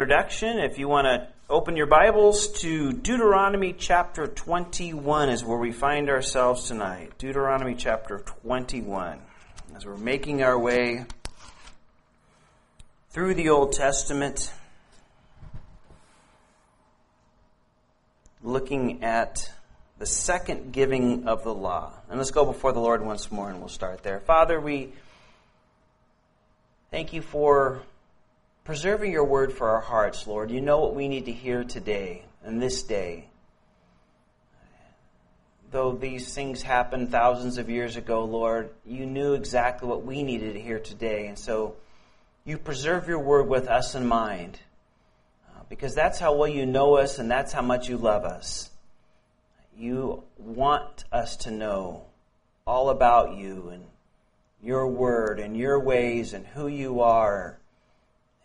introduction. If you want to open your Bibles to Deuteronomy chapter 21 is where we find ourselves tonight. Deuteronomy chapter 21. As we're making our way through the Old Testament, looking at the second giving of the law. And let's go before the Lord once more and we'll start there. Father, we thank you for preserving your word for our hearts, Lord. You know what we need to hear today and this day. Though these things happened thousands of years ago, Lord, you knew exactly what we needed to hear today. And so you preserve your word with us in mind uh, because that's how well you know us and that's how much you love us. You want us to know all about you and your word and your ways and who you are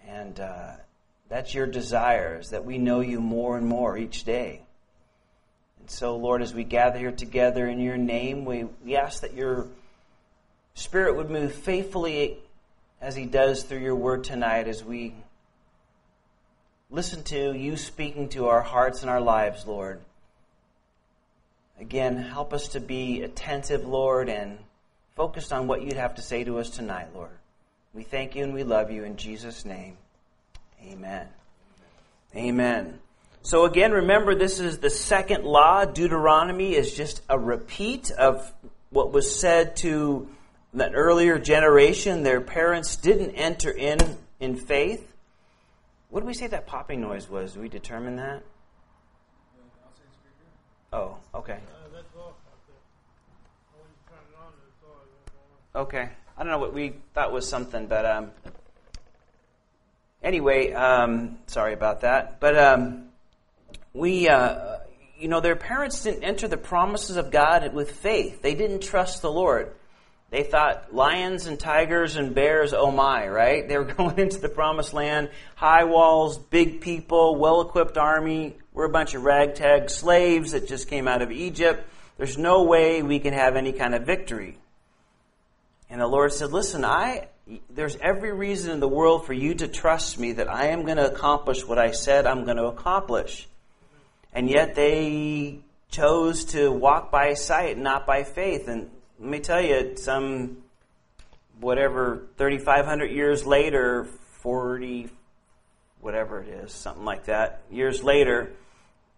and uh, that's your desire, is that we know you more and more each day. And so, Lord, as we gather here together in your name, we, we ask that your Spirit would move faithfully as he does through your word tonight as we listen to you speaking to our hearts and our lives, Lord. Again, help us to be attentive, Lord, and focused on what you'd have to say to us tonight, Lord. We thank you and we love you in Jesus' name. Amen. Amen. So again, remember this is the second law. Deuteronomy is just a repeat of what was said to that earlier generation. Their parents didn't enter in in faith. What did we say that popping noise was? Did we determine that? Oh, okay. Okay. I don't know what we thought was something, but um, anyway, um, sorry about that. But um, we, uh, you know, their parents didn't enter the promises of God with faith. They didn't trust the Lord. They thought lions and tigers and bears, oh my, right? They were going into the promised land, high walls, big people, well equipped army. We're a bunch of ragtag slaves that just came out of Egypt. There's no way we can have any kind of victory. And the Lord said, Listen, I, there's every reason in the world for you to trust me that I am going to accomplish what I said I'm going to accomplish. And yet they chose to walk by sight, not by faith. And let me tell you, some, whatever, 3,500 years later, 40, whatever it is, something like that, years later,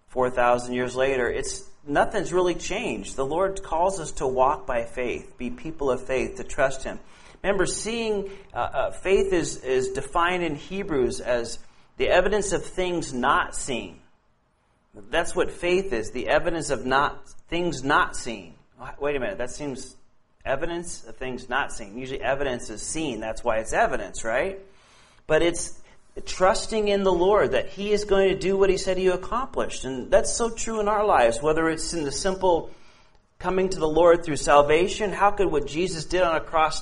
4,000 years later, it's nothing's really changed. The Lord calls us to walk by faith, be people of faith, to trust Him. Remember, seeing uh, uh, faith is, is defined in Hebrews as the evidence of things not seen. That's what faith is the evidence of not things not seen. Wait a minute, that seems evidence of things not seen. Usually, evidence is seen. That's why it's evidence, right? But it's trusting in the Lord that He is going to do what He said He accomplished. And that's so true in our lives, whether it's in the simple coming to the Lord through salvation. How could what Jesus did on a cross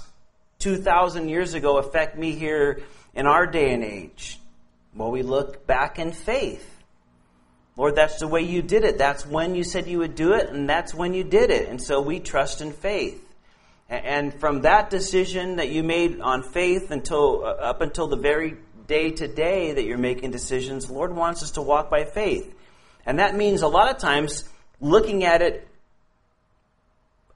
2,000 years ago affect me here in our day and age? Well, we look back in faith. Lord, that's the way you did it. That's when you said you would do it, and that's when you did it. And so we trust in faith. And from that decision that you made on faith until uh, up until the very day to day that you're making decisions, Lord wants us to walk by faith. And that means a lot of times looking at it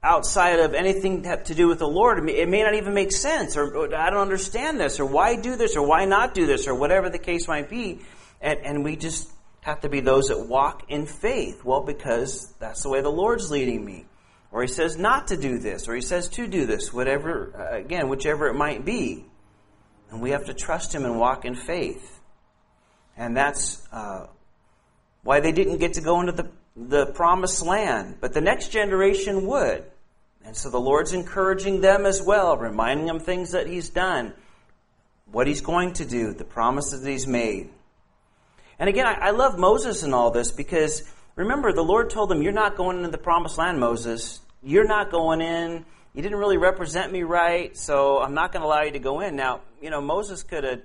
outside of anything to do with the Lord. It may not even make sense, or, I don't understand this, or why do this, or why not do this, or whatever the case might be. And, and we just have to be those that walk in faith. Well, because that's the way the Lord's leading me. Or He says not to do this, or He says to do this, whatever, uh, again, whichever it might be. And we have to trust Him and walk in faith. And that's uh, why they didn't get to go into the, the promised land. But the next generation would. And so the Lord's encouraging them as well, reminding them things that He's done, what He's going to do, the promises that He's made. And again, I, I love Moses in all this because remember, the Lord told them, You're not going into the promised land, Moses. You're not going in you didn't really represent me right, so I'm not going to allow you to go in. Now, you know, Moses could have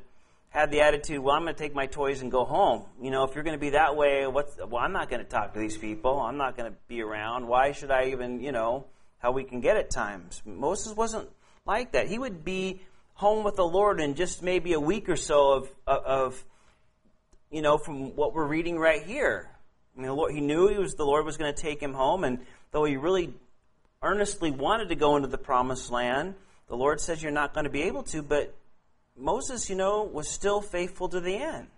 had the attitude, well, I'm going to take my toys and go home. You know, if you're going to be that way, what's, well, I'm not going to talk to these people. I'm not going to be around. Why should I even, you know, how we can get at times? Moses wasn't like that. He would be home with the Lord in just maybe a week or so of, of you know, from what we're reading right here. I mean, Lord, he knew he was the Lord was going to take him home, and though he really earnestly wanted to go into the promised land, the Lord says you're not going to be able to. But Moses, you know, was still faithful to the end,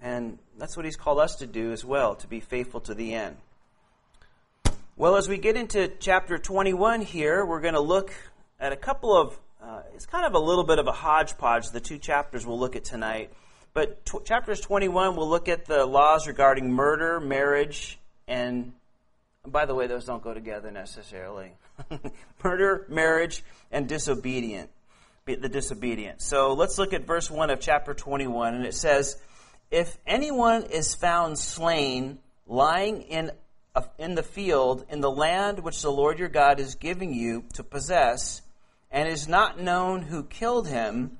and that's what he's called us to do as well, to be faithful to the end. Well, as we get into chapter 21 here, we're going to look at a couple of, uh, it's kind of a little bit of a hodgepodge, the two chapters we'll look at tonight. But t- chapters 21, we'll look at the laws regarding murder, marriage, and by the way, those don't go together necessarily. murder, marriage, and disobedient. The disobedient. So let's look at verse 1 of chapter 21, and it says, If anyone is found slain, lying in in the field, in the land which the Lord your God is giving you to possess, and is not known who killed him,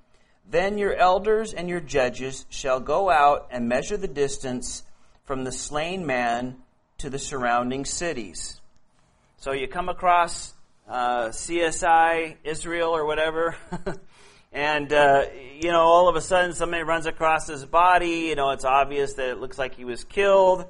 then your elders and your judges shall go out and measure the distance from the slain man to the surrounding cities. So you come across uh, CSI Israel or whatever, and uh, you know all of a sudden somebody runs across his body. You know it's obvious that it looks like he was killed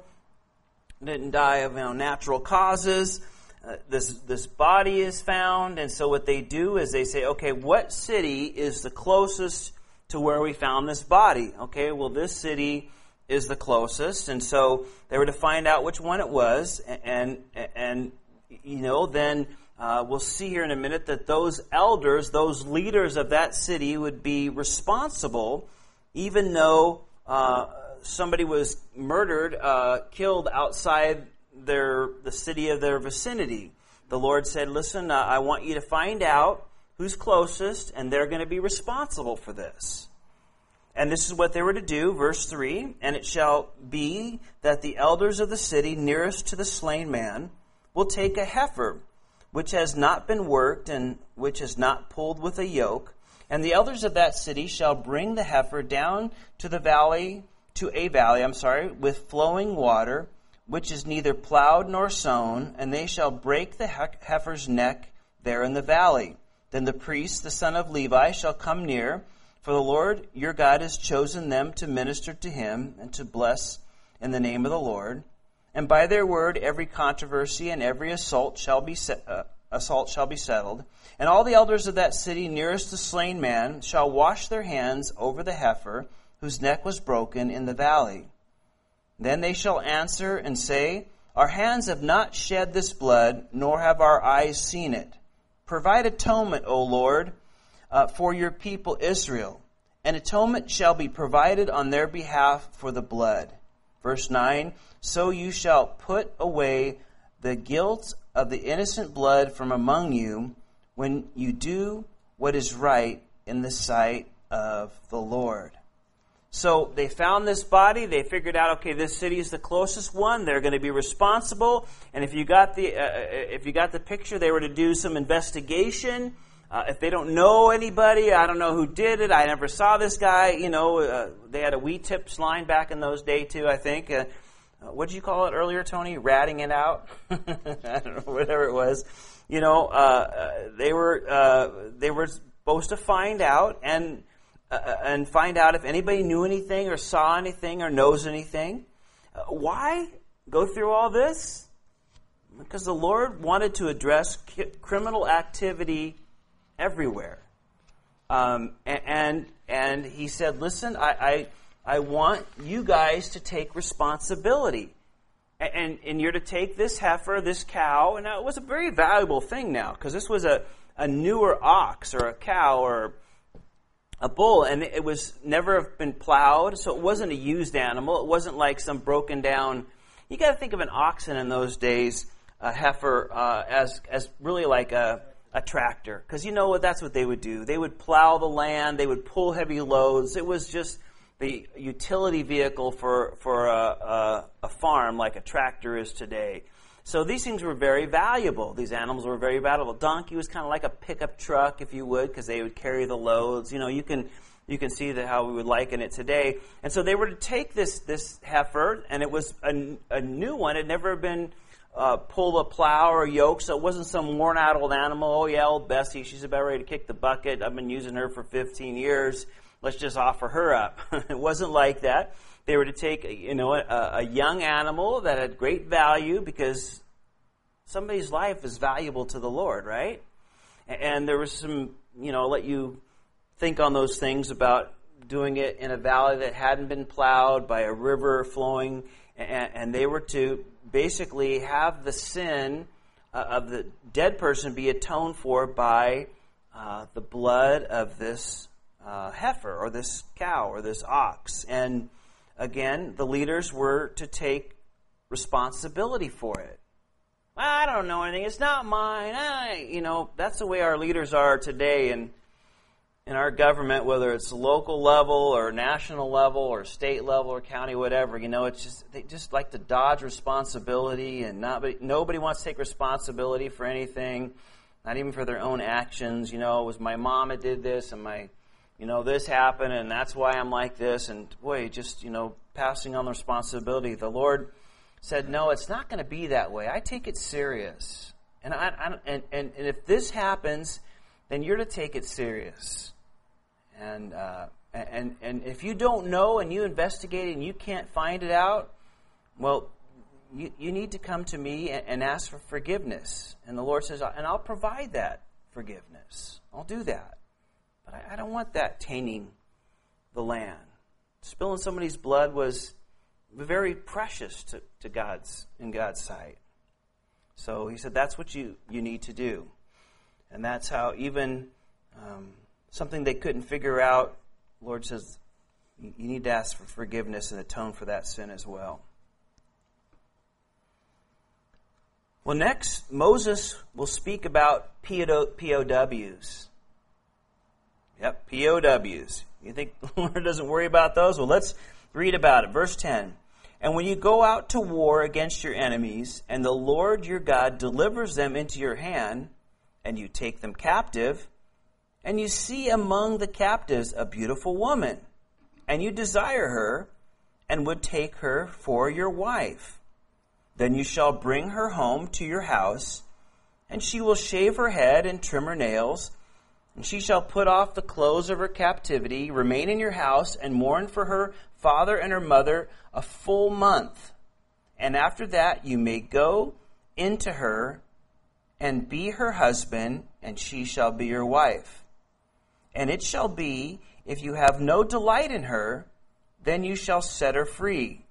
didn't die of you know, natural causes. Uh, this this body is found, and so what they do is they say, okay, what city is the closest to where we found this body? Okay, well, this city is the closest, and so they were to find out which one it was, and and, and you know then. Uh, we'll see here in a minute that those elders, those leaders of that city, would be responsible, even though uh, somebody was murdered, uh, killed outside their the city of their vicinity. The Lord said, "Listen, uh, I want you to find out who's closest, and they're going to be responsible for this." And this is what they were to do, verse 3 And it shall be that the elders of the city nearest to the slain man will take a heifer, which has not been worked and which is not pulled with a yoke, and the elders of that city shall bring the heifer down to the valley to a valley, I'm sorry, with flowing water, which is neither plowed nor sown, and they shall break the heifer's neck there in the valley. Then the priest, the son of Levi, shall come near, for the Lord your God has chosen them to minister to him and to bless in the name of the Lord. And by their word every controversy and every assault shall be set, uh, assault shall be settled. And all the elders of that city nearest the slain man shall wash their hands over the heifer whose neck was broken in the valley. Then they shall answer and say, Our hands have not shed this blood, nor have our eyes seen it. Provide atonement, O Lord, uh, for your people Israel. An atonement shall be provided on their behalf for the blood. Verse 9 So you shall put away the guilt of the innocent blood from among you when you do what is right in the sight of the Lord. So they found this body. They figured out, okay, this city is the closest one. They're going to be responsible. And if you got the uh, uh, if you got the picture, they were to do some investigation. Uh, if they don't know anybody, I don't know who did it. I never saw this guy. You know, uh, they had a wee tips line back in those days too. I think. Uh, uh, what did you call it earlier, Tony? Ratting it out. I don't know, whatever it was. You know, they were they were supposed to find out and uh, uh, and find out if anybody knew anything or saw anything or knows anything. Uh, why go through all this? Because the Lord wanted to address criminal activity everywhere. Um, and, and he said, listen, I, I, I want you guys to take responsibility. And, and, you're to take this heifer, this cow, and it was a very valuable thing now, because this was a, a newer ox or a cow or a bull, and it was never been plowed, so it wasn't a used animal. It wasn't like some broken down. You got to think of an oxen in those days, a heifer, uh, as as really like a a tractor, because you know what? That's what they would do. They would plow the land. They would pull heavy loads. It was just the utility vehicle for for a, a, a farm, like a tractor is today. So these things were very valuable. These animals were very valuable. Donkey was kind of like a pickup truck, if you would, because they would carry the loads. You know, you can you can see that how we would liken it today. And so they were to take this this heifer, and it was a, a new one. It had never been uh, pulled a plow or yoke, so it wasn't some worn out old animal. Oh yeah, old Bessie, she's about ready to kick the bucket. I've been using her for 15 years. let's just offer her up. it wasn't like that. They were to take, you know, a, a young animal that had great value because somebody's life is valuable to the Lord, right? And there was some, you know, I'll let you think on those things about doing it in a valley that hadn't been plowed by a river flowing, and, and they were to basically have the sin uh, of the dead person be atoned for by uh, the blood of this uh, heifer or this cow or this ox. And again, the leaders were to take responsibility for it. I don't know anything. It's not mine. I, you know, that's the way our leaders are today. And in our government, whether it's local level or national level or state level or county, whatever, you know, it's just they just like to dodge responsibility and not nobody wants to take responsibility for anything, not even for their own actions. You know, it was my mom that did this and my, you know, this happened and that's why I'm like this. And boy, just you know, passing on the responsibility. The Lord said, no, it's not going to be that way. I take it serious, and I, I and, and and if this happens then you're to take it serious. And, uh, and, and if you don't know and you investigate and you can't find it out, well, you, you need to come to me and, and ask for forgiveness. And the Lord says, and I'll provide that forgiveness. I'll do that. But I, I don't want that tainting the land. Spilling somebody's blood was very precious to, to God's in God's sight. So he said that's what you, you need to do. And that's how even um, something they couldn't figure out, Lord says, you need to ask for forgiveness and atone for that sin as well. Well, next, Moses will speak about POWs. Yep, POWs. You think the Lord doesn't worry about those? Well, let's read about it. Verse 10. And when you go out to war against your enemies, and the Lord your God delivers them into your hand, and you take them captive, and you see among the captives a beautiful woman, and you desire her, and would take her for your wife. Then you shall bring her home to your house, and she will shave her head and trim her nails, and she shall put off the clothes of her captivity, remain in your house, and mourn for her father and her mother a full month. And after that you may go into her and be her husband, and she shall be your wife. And it shall be, if you have no delight in her, then you shall set her free.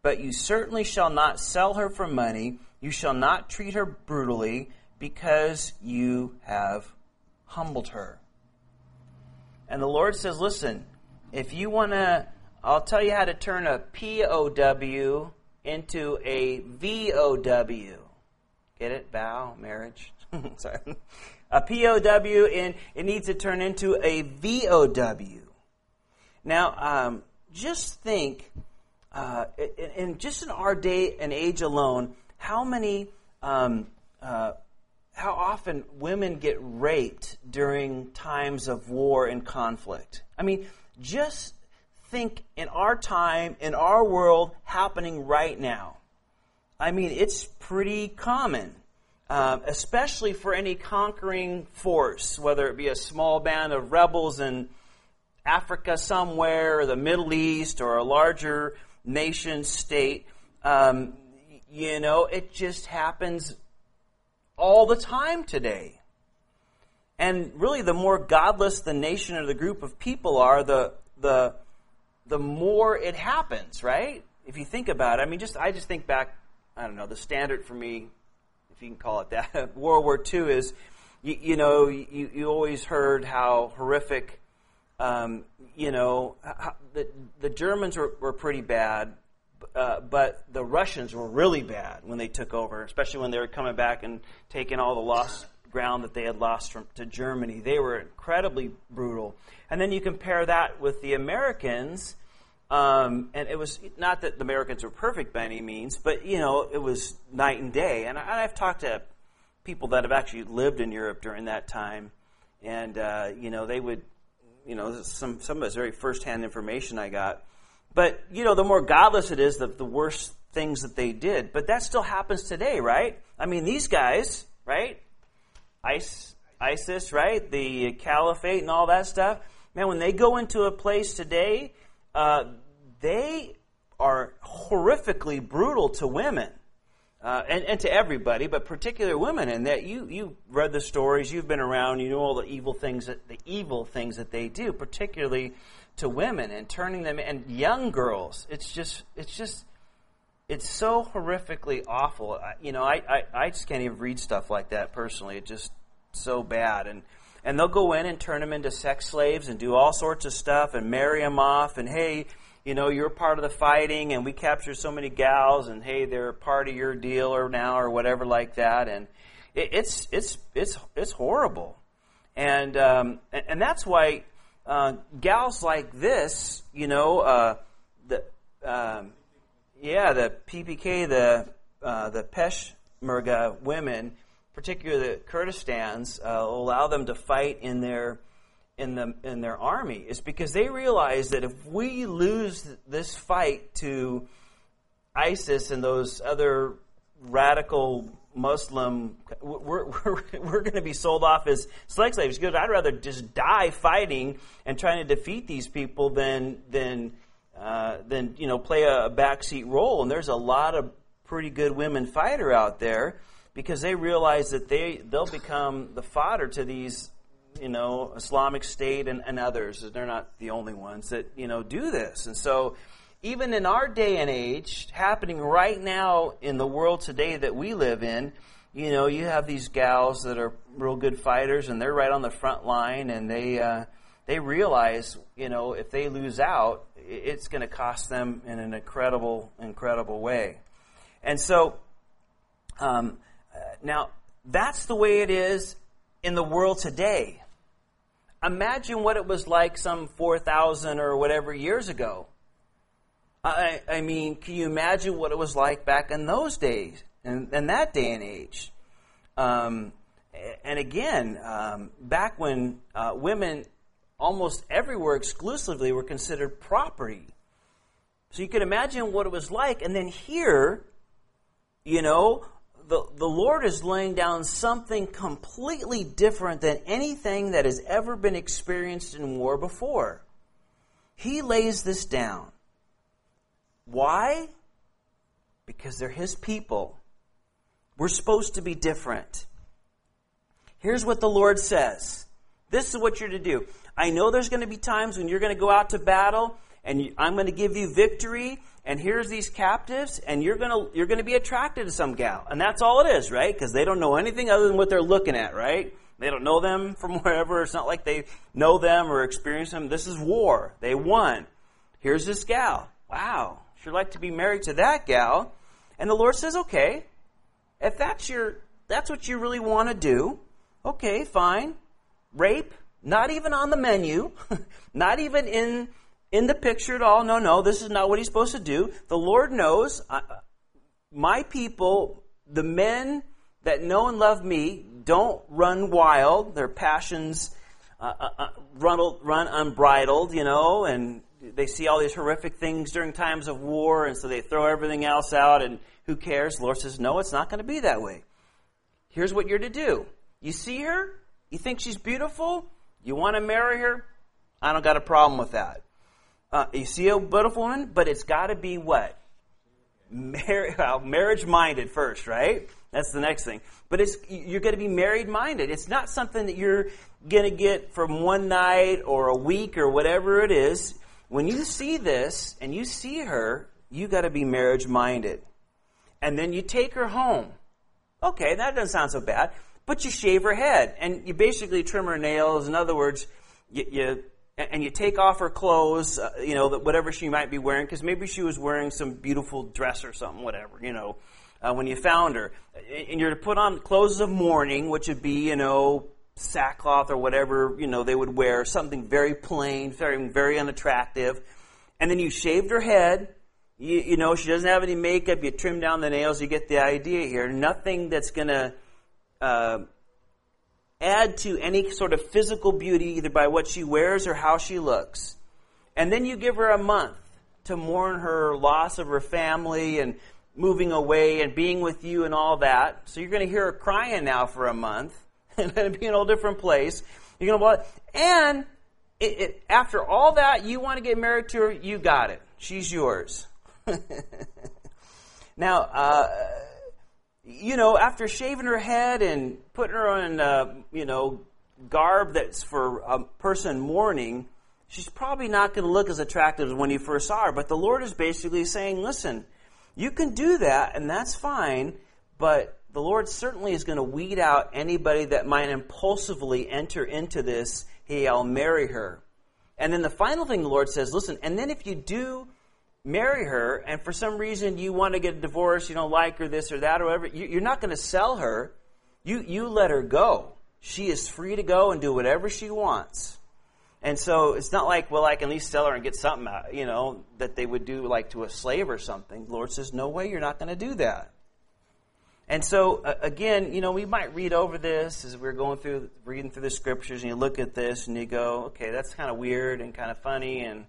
But you certainly shall not sell her for money, you shall not treat her brutally, because you have humbled her. And the Lord says, listen, if you want to, I'll tell you how to turn a POW into a VOW. Get it? Vow, marriage. Sorry. A POW, and it needs to turn into a VOW. Now, um, just think, uh, in, in, just in our day and age alone, how many, um, uh, how often women get raped during times of war and conflict. I mean, just think in our time, in our world, happening right now. I mean, it's pretty common, uh, especially for any conquering force, whether it be a small band of rebels in Africa somewhere, or the Middle East, or a larger nation state. Um, you know, it just happens all the time today. And really, the more godless the nation or the group of people are, the the the more it happens, right? If you think about it, I mean, just I just think back I don't know, the standard for me, if you can call it that, World War II is, you, you know, you, you always heard how horrific, um, you know, how, the, the Germans were, were pretty bad, uh, but the Russians were really bad when they took over, especially when they were coming back and taking all the lost ground that they had lost from, to Germany. They were incredibly brutal. And then you compare that with the Americans um, and it was not that the Americans were perfect by any means, but you know it was night and day. And I, have talked to people that have actually lived in Europe during that time, and uh, you know they would, you know, some some of it's very firsthand information I got. But you know, the more godless it is, the, the worse things that they did. But that still happens today, right? I mean, these guys, right? ICE, ISIS, right? The caliphate and all that stuff man, when they go into a place today, uh, they are horrifically brutal to women. Uh, and, and to everybody, but particularly women, and that you you read the stories, you've been around, you know all the evil things that the evil things that they do, particularly to women and turning them and young girls. It's just it's just it's so horrifically awful. I, you know, I, I I just can't even read stuff like that personally. It's just so bad, and and they'll go in and turn them into sex slaves and do all sorts of stuff and marry them off and hey you know, you're part of the fighting and we capture so many gals and hey, they're part of your deal or now or whatever like that. And it, it's, it's, it's, it's horrible. And, um, and, and, that's why, uh, gals like this, you know, uh, the, um, yeah, the PPK, the, uh, the Peshmerga women, particularly the Kurdistans, uh, allow them to fight in their, in, the, in their army is because they realize that if we lose this fight to ISIS and those other radical Muslim, we're, we're, we're going to be sold off as slave slaves. Because I'd rather just die fighting and trying to defeat these people than, than, uh, than you know, play a backseat role. And there's a lot of pretty good women fighter out there because they realize that they, they'll become the fodder to these you know, Islamic State and, and others. They're not the only ones that, you know, do this. And so, even in our day and age, happening right now in the world today that we live in, you know, you have these gals that are real good fighters and they're right on the front line and they, uh, they realize, you know, if they lose out, it's going to cost them in an incredible, incredible way. And so, um, uh, now, that's the way it is in the world today. Imagine what it was like some 4,000 or whatever years ago. I, I, mean, can you imagine what it was like back in those days, in, in that day and age? Um, and again, um, back when uh, women almost everywhere exclusively were considered property. So you can imagine what it was like. And then here, you know, the, the Lord is laying down something completely different than anything that has ever been experienced in war before. He lays this down. Why? Because they're His people. We're supposed to be different. Here's what the Lord says this is what you're to do. I know there's going to be times when you're going to go out to battle and I'm going to give you victory and here's these captives, and you're gonna you're gonna be attracted to some gal, and that's all it is, right? Because they don't know anything other than what they're looking at, right? They don't know them from wherever. It's not like they know them or experience them. This is war. They won. Here's this gal. Wow, sure like to be married to that gal. And the Lord says, okay, if that's your that's what you really want to do, okay, fine. Rape, not even on the menu, not even in in the picture at all. No, no, this is not what he's supposed to do. The Lord knows uh, my people, the men that know and love me, don't run wild. Their passions uh, uh, uh, run, run unbridled, you know, and they see all these horrific things during times of war, and so they throw everything else out, and who cares? The Lord says, no, it's not going to be that way. Here's what you're to do. You see her? You think she's beautiful? You want to marry her? I don't got a problem with that. Uh, you see a beautiful woman, but it's got to be what? Mar- well, marriage minded first, right? That's the next thing. But it's you're going to be married minded. It's not something that you're going to get from one night or a week or whatever it is. When you see this and you see her, you got to be marriage minded. And then you take her home. Okay, that doesn't sound so bad. But you shave her head and you basically trim her nails. In other words, you, you and you take off her clothes, uh, you know, whatever she might be wearing, because maybe she was wearing some beautiful dress or something, whatever, you know, uh, when you found her. And you're to put on clothes of mourning, which would be, you know, sackcloth or whatever, you know, they would wear, something very plain, very, very unattractive. And then you shaved her head. You, you know, she doesn't have any makeup. You trim down the nails. You get the idea here. Nothing that's going to uh, add to any sort of physical beauty either by what she wears or how she looks. And then you give her a month to mourn her loss of her family and moving away and being with you and all that. So you're going to hear her crying now for a month and then be in a whole different place. You're going to and it, it, after all that, you want to get married to her, you got it. She's yours. now, uh, you know, after shaving her head and putting her on, uh, you know, garb that's for a person mourning, she's probably not going to look as attractive as when you first saw her. But the Lord is basically saying, listen, you can do that, and that's fine, but the Lord certainly is going to weed out anybody that might impulsively enter into this, hey, I'll marry her. And then the final thing the Lord says, listen, and then if you do marry her, and for some reason you want to get a divorce, you don't like her, this or that, or whatever, you're not going to sell her. You, you let her go. She is free to go and do whatever she wants. And so it's not like, well, I can at least sell her and get something out, you know, that they would do like to a slave or something. The Lord says, no way, you're not going to do that. And so, uh, again, you know, we might read over this as we're going through, reading through the scriptures, and you look at this and you go, okay, that's kind of weird and kind of funny, and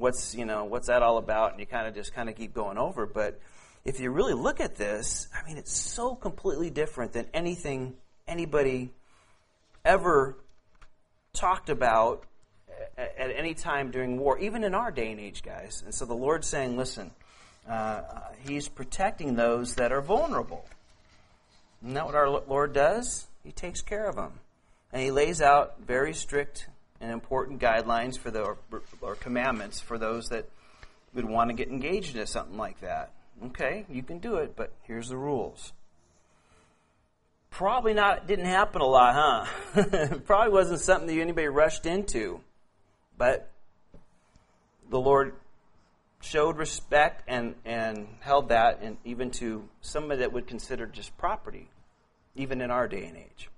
what's, you know, what's that all about? And you kind of just kind of keep going over. But if you really look at this, I mean, it's so completely different than anything anybody ever talked about at, any time during war, even in our day and age, guys. And so the Lord's saying, listen, uh, He's protecting those that are vulnerable. Isn't that what our Lord does? He takes care of them. And He lays out very strict and important guidelines for the, or, or commandments for those that would want to get engaged in something like that. Okay, you can do it, but here's the rules. Probably not, didn't happen a lot, huh? Probably wasn't something that anybody rushed into. But the Lord showed respect and, and held that and even to somebody that would consider just property, even in our day and age.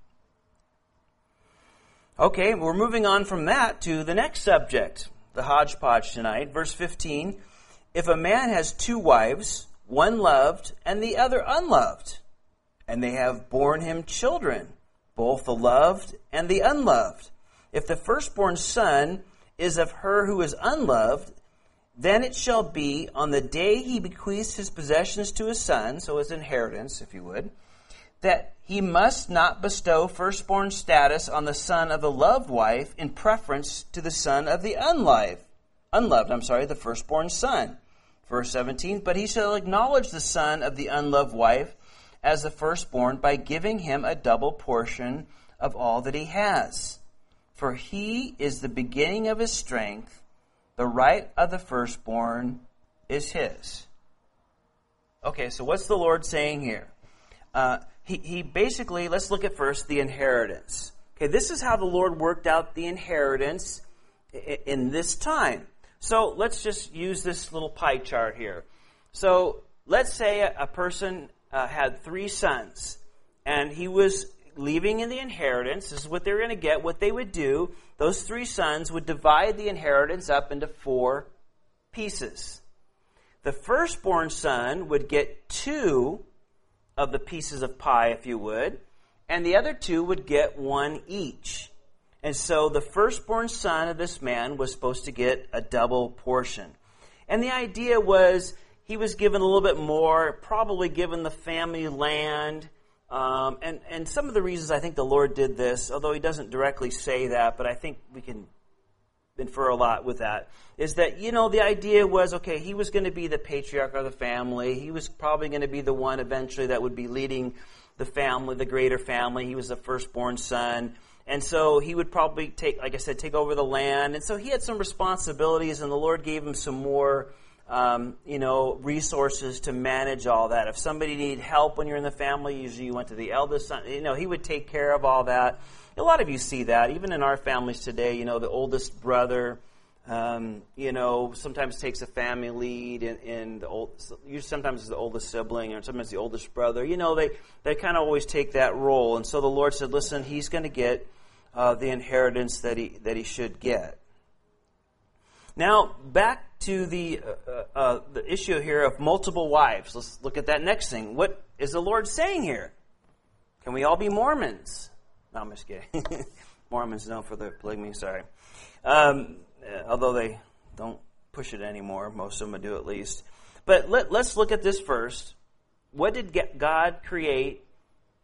Okay, we're moving on from that to the next subject, the hodgepodge tonight. Verse 15 If a man has two wives, one loved and the other unloved, and they have borne him children, both the loved and the unloved, if the firstborn son is of her who is unloved, then it shall be on the day he bequeaths his possessions to his son, so his inheritance, if you would, that he must not bestow firstborn status on the son of the loved wife in preference to the son of the unloved, unloved, I'm sorry, the firstborn son. Verse 17, but he shall acknowledge the son of the unloved wife as the firstborn by giving him a double portion of all that he has. For he is the beginning of his strength. The right of the firstborn is his. Okay, so what's the Lord saying here? Uh, he, he basically, let's look at first the inheritance. Okay, this is how the Lord worked out the inheritance in this time. So let's just use this little pie chart here. So let's say a, a person uh, had three sons, and he was leaving in the inheritance, this is what they were going to get. What they would do, those three sons would divide the inheritance up into four pieces. The firstborn son would get two of the pieces of pie, if you would, and the other two would get one each. And so the firstborn son of this man was supposed to get a double portion. And the idea was he was given a little bit more, probably given the family land um, and, and some of the reasons I think the Lord did this, although He doesn't directly say that, but I think we can infer a lot with that, is that, you know, the idea was okay, he was going to be the patriarch of the family. He was probably going to be the one eventually that would be leading the family, the greater family. He was the firstborn son. And so he would probably take, like I said, take over the land. And so he had some responsibilities, and the Lord gave him some more um, you know, resources to manage all that. If somebody needed help when you're in the family, usually you went to the eldest son. You know, he would take care of all that. A lot of you see that, even in our families today. You know, the oldest brother, um, you know, sometimes takes a family lead, in, in the old. Sometimes the oldest sibling, or sometimes the oldest brother. You know, they they kind of always take that role. And so the Lord said, "Listen, he's going to get uh, the inheritance that he that he should get." Now, back to the, uh, uh, the issue here of multiple wives. Let's look at that next thing. What is the Lord saying here? Can we all be Mormons? No, I'm just kidding. Mormons know for the polygamy, sorry. Um, although they don't push it anymore, most of them do at least. But let, let's look at this first. What did God create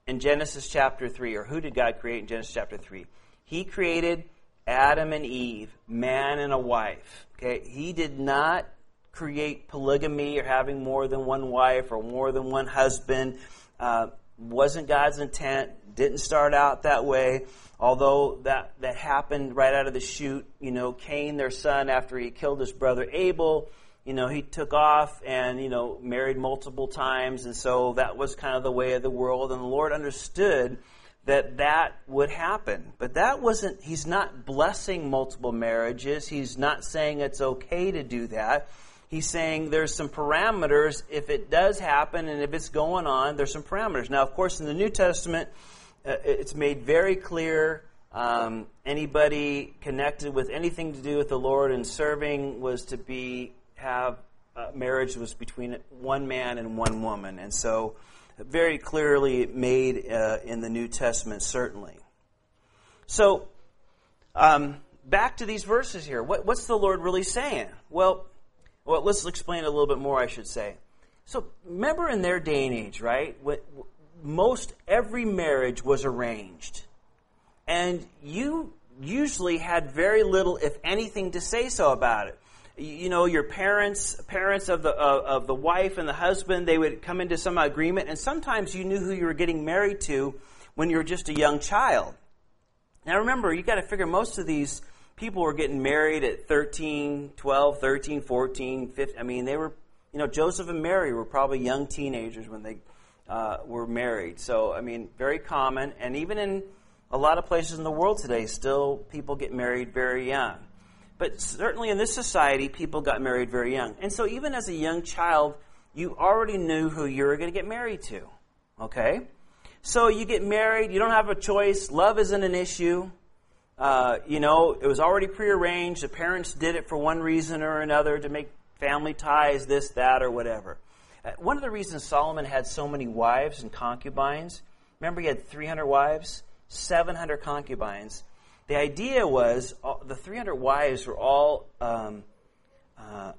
in Genesis chapter 3, or who did God create in Genesis chapter 3? He created Adam and Eve, man and a wife. Okay, he did not create polygamy or having more than one wife or more than one husband. Uh, wasn't God's intent. Didn't start out that way. Although that, that happened right out of the chute, you know, Cain, their son, after he killed his brother Abel, you know, he took off and, you know, married multiple times. And so that was kind of the way of the world. And the Lord understood that that would happen. But that wasn't, he's not blessing multiple marriages. He's not saying it's okay to do that. He's saying there's some parameters. If it does happen and if it's going on, there's some parameters. Now, of course, in the New Testament, uh, it's made very clear um, anybody connected with anything to do with the Lord and serving was to be have uh, marriage was between one man and one woman, and so very clearly made uh, in the New Testament, certainly. So, um, back to these verses here. What, what's the Lord really saying? Well, well, let's explain a little bit more, I should say. So, remember in their day and age, right? What, most every marriage was arranged. And you usually had very little, if anything, to say so about it you know your parents parents of the uh, of the wife and the husband they would come into some agreement and sometimes you knew who you were getting married to when you were just a young child now remember you got to figure most of these people were getting married at 13 12 13 14 15 i mean they were you know joseph and mary were probably young teenagers when they uh, were married so i mean very common and even in a lot of places in the world today still people get married very young but certainly in this society, people got married very young. And so even as a young child, you already knew who you were going to get married to. Okay? So you get married, you don't have a choice, love isn't an issue. Uh, you know, it was already prearranged. The parents did it for one reason or another to make family ties, this, that, or whatever. Uh, one of the reasons Solomon had so many wives and concubines, remember he had 300 wives, 700 concubines. The idea was uh, the 300 wives were all um, uh,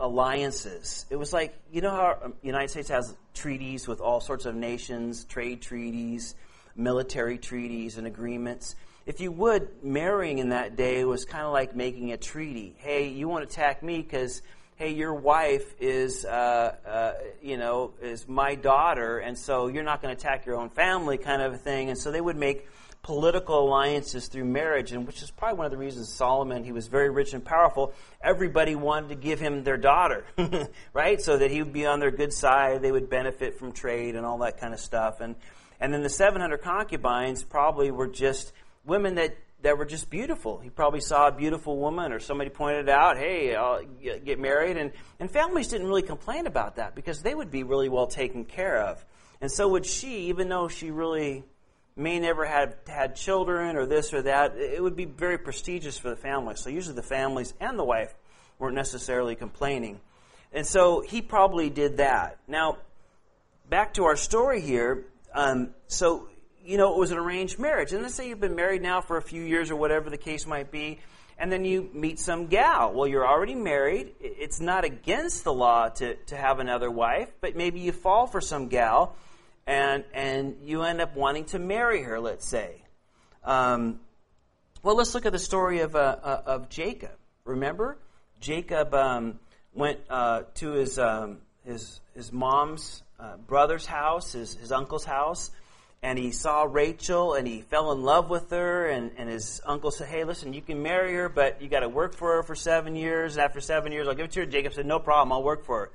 alliances. It was like, you know how the um, United States has treaties with all sorts of nations, trade treaties, military treaties, and agreements. If you would, marrying in that day was kind of like making a treaty. Hey, you want to attack me because hey, your wife is, uh, uh, you know, is my daughter, and so you're not going to attack your own family, kind of a thing. And so they would make political alliances through marriage, and which is probably one of the reasons Solomon, he was very rich and powerful. Everybody wanted to give him their daughter, right? So that he would be on their good side, they would benefit from trade and all that kind of stuff. And, and then the 700 concubines probably were just women that, that were just beautiful. He probably saw a beautiful woman, or somebody pointed out, hey, I'll get married. And, and families didn't really complain about that because they would be really well taken care of. And so would she, even though she really may never have had children or this or that. It would be very prestigious for the family. So usually the families and the wife weren't necessarily complaining. And so he probably did that. Now, back to our story here. Um, so, you know, it was an arranged marriage. And let's say you've been married now for a few years or whatever the case might be, and then you meet some gal. Well, you're already married. It's not against the law to, to have another wife, but maybe you fall for some gal and and you end up wanting to marry her. Let's say. Um, well, let's look at the story of uh, uh, of Jacob. Remember, Jacob um, went uh, to his um, his his mom's uh, brother's house, his his uncle's house, and he saw Rachel and he fell in love with her. And, and his uncle said, "Hey, listen, you can marry her, but you got to work for her for seven years. And after seven years, I'll give it to her." Jacob said, "No problem, I'll work for her."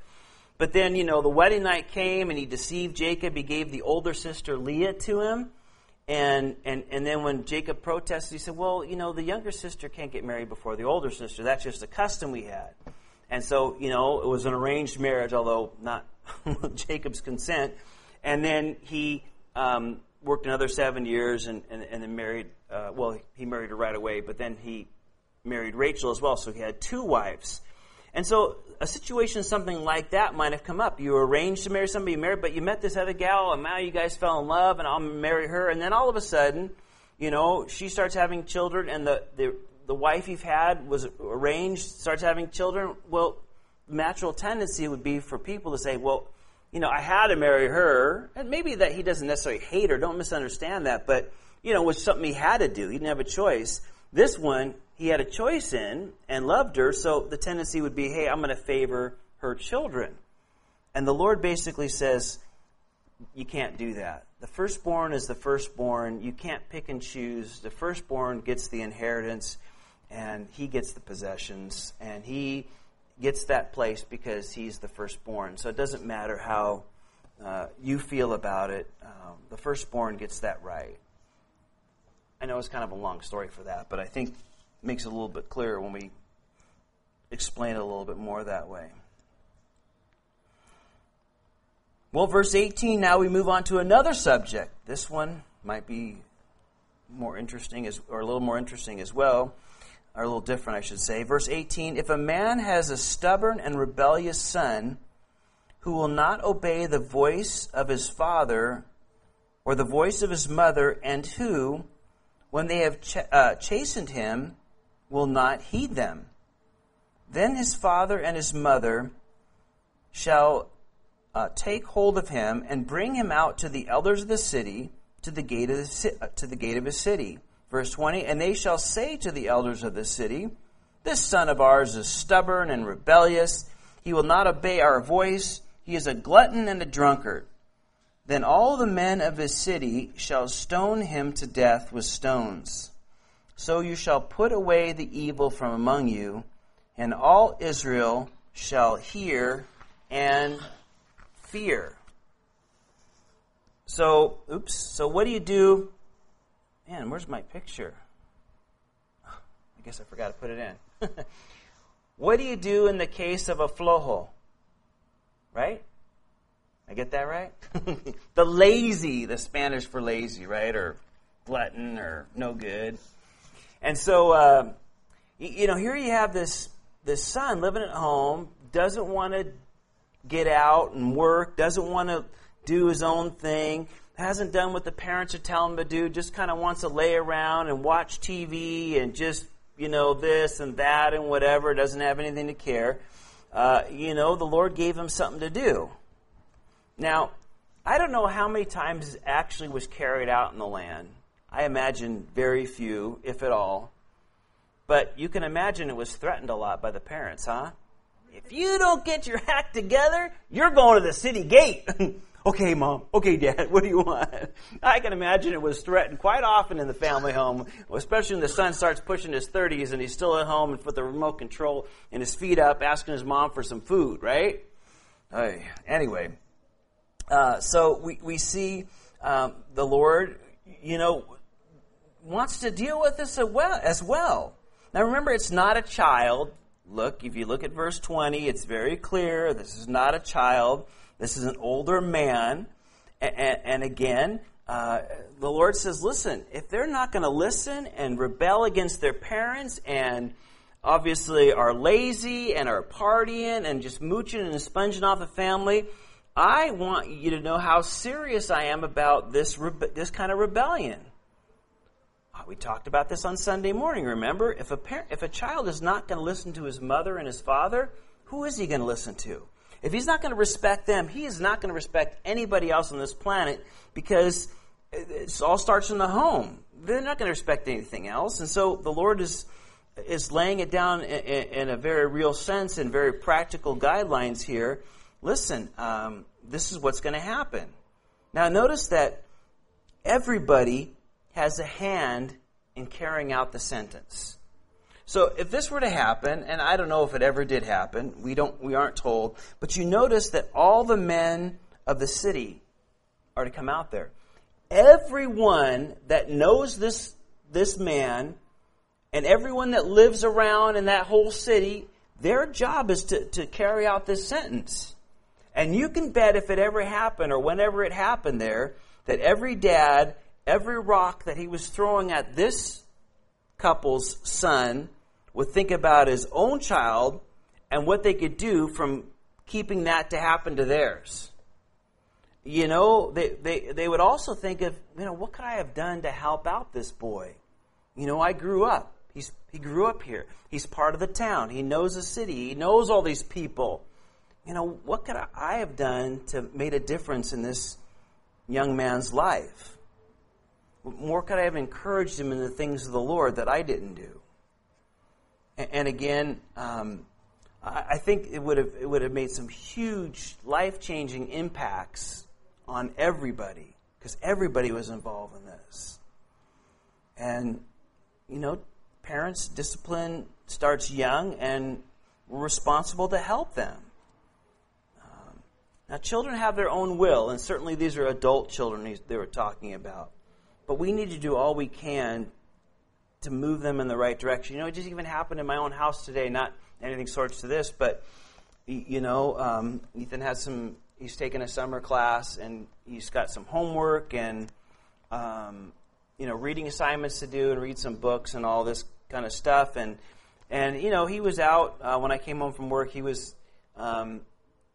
But then, you know, the wedding night came and he deceived Jacob. He gave the older sister Leah to him. And, and, and then when Jacob protested, he said, Well, you know, the younger sister can't get married before the older sister. That's just a custom we had. And so, you know, it was an arranged marriage, although not Jacob's consent. And then he um, worked another seven years and, and, and then married, uh, well, he married her right away, but then he married Rachel as well. So he had two wives. And so a situation, something like that might have come up. You arranged to marry somebody, you married, but you met this other gal, and now you guys fell in love, and I'll marry her. And then all of a sudden, you know, she starts having children, and the, the, the wife you've had was arranged, starts having children. Well, natural tendency would be for people to say, well, you know, I had to marry her. And maybe that he doesn't necessarily hate her, don't misunderstand that, but, you know, it was something he had to do. He didn't have a choice. This one, he had a choice in and loved her, so the tendency would be, hey, I'm going to favor her children. And the Lord basically says, you can't do that. The firstborn is the firstborn. You can't pick and choose. The firstborn gets the inheritance and he gets the possessions and he gets that place because he's the firstborn. So it doesn't matter how uh, you feel about it. Um, the firstborn gets that right. I know it's kind of a long story for that, but I think it makes it a little bit clearer when we explain it a little bit more that way. Well, verse 18, now we move on to another subject. This one might be more interesting, as, or a little more interesting as well, or a little different, I should say. Verse 18 If a man has a stubborn and rebellious son who will not obey the voice of his father or the voice of his mother, and who, when they have ch- uh, chastened him, will not heed them, then his father and his mother shall uh, take hold of him and bring him out to the elders of the city, to the gate of the, uh, to the gate of his city. Verse 20, and they shall say to the elders of the city, This son of ours is stubborn and rebellious. He will not obey our voice. He is a glutton and a drunkard. Then all the men of his city shall stone him to death with stones. So you shall put away the evil from among you, and all Israel shall hear and fear. So, oops. So, what do you do? Man, where's my picture? I guess I forgot to put it in. what do you do in the case of a flojo? Right? I get that right? the lazy, the Spanish for lazy, right? Or glutton or no good. And so, uh, you know, here you have this this son living at home, doesn't want to get out and work, doesn't want to do his own thing, hasn't done what the parents are telling him to do, just kind of wants to lay around and watch TV and just, you know, this and that and whatever, doesn't have anything to care. Uh, you know, the Lord gave him something to do. Now, I don't know how many times actually was carried out in the land. I imagine very few, if at all. But you can imagine it was threatened a lot by the parents, huh? If you don't get your act together, you're going to the city gate. okay, mom. Okay, dad. What do you want? I can imagine it was threatened quite often in the family home, especially when the son starts pushing his 30s and he's still at home and with the remote control and his feet up, asking his mom for some food, right? Hey, anyway, uh, so we, we see um, the Lord, you know, wants to deal with this as well. Now remember, it's not a child look, if you look at verse 20, it's very clear. This is not a child. This is an older man. And, and again, uh, the Lord says, listen, if they're not going to listen and rebel against their parents and obviously are lazy and are partying and just mooching and sponging off the family, I want you to know how serious I am about this, this kind of rebellion. We talked about this on Sunday morning, remember? If a, parent, if a child is not going to listen to his mother and his father, who is he going to listen to? If he's not going to respect them, he is not going to respect anybody else on this planet because it all starts in the home. They're not going to respect anything else. And so the Lord is, is laying it down in, in a very real sense and very practical guidelines here. Listen, um, this is what's going to happen. Now, notice that everybody has a hand in carrying out the sentence. So if this were to happen, and I don't know if it ever did happen, we don't we aren't told, but you notice that all the men of the city are to come out there. Everyone that knows this this man and everyone that lives around in that whole city, their job is to, to carry out this sentence. And you can bet if it ever happened or whenever it happened there, that every dad every rock that he was throwing at this couple's son would think about his own child and what they could do from keeping that to happen to theirs. You know, they, they, they would also think of, you know, what could I have done to help out this boy? You know, I grew up. He's, he grew up here. He's part of the town. He knows the city. He knows all these people. You know, what could I have done to made a difference in this young man's life? More could I have encouraged him in the things of the Lord that I didn't do? And, again, um, I, I think it would have it would have made some huge life changing impacts on everybody because everybody was involved in this. And you know, parents discipline starts young, and we're responsible to help them. Um, now, children have their own will, and certainly these are adult children they were talking about. But we need to do all we can to move them in the right direction. You know, it just even happened in my own house today. Not anything sorts to this, but you know, um, Ethan has some. He's taken a summer class, and he's got some homework and um, you know reading assignments to do, and read some books and all this kind of stuff. And and you know, he was out uh, when I came home from work. He was um,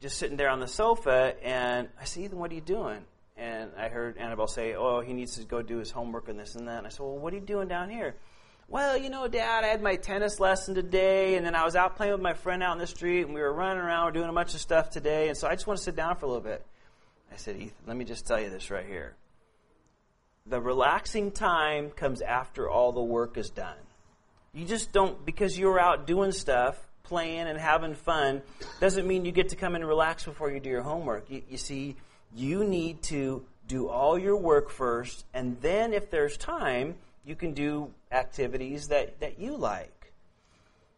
just sitting there on the sofa, and I said, Ethan, what are you doing? And I heard Annabelle say, "Oh, he needs to go do his homework and this and that." And I said, "Well, what are you doing down here?" Well, you know, Dad, I had my tennis lesson today, and then I was out playing with my friend out in the street, and we were running around, we are doing a bunch of stuff today, and so I just want to sit down for a little bit. I said, Ethan, let me just tell you this right here. The relaxing time comes after all the work is done. You just don't, because you're out doing stuff, playing and having fun, doesn't mean you get to come and relax before you do your homework. You, you see, you need to do all your work first, and then if there's time, you can do activities that, that you like.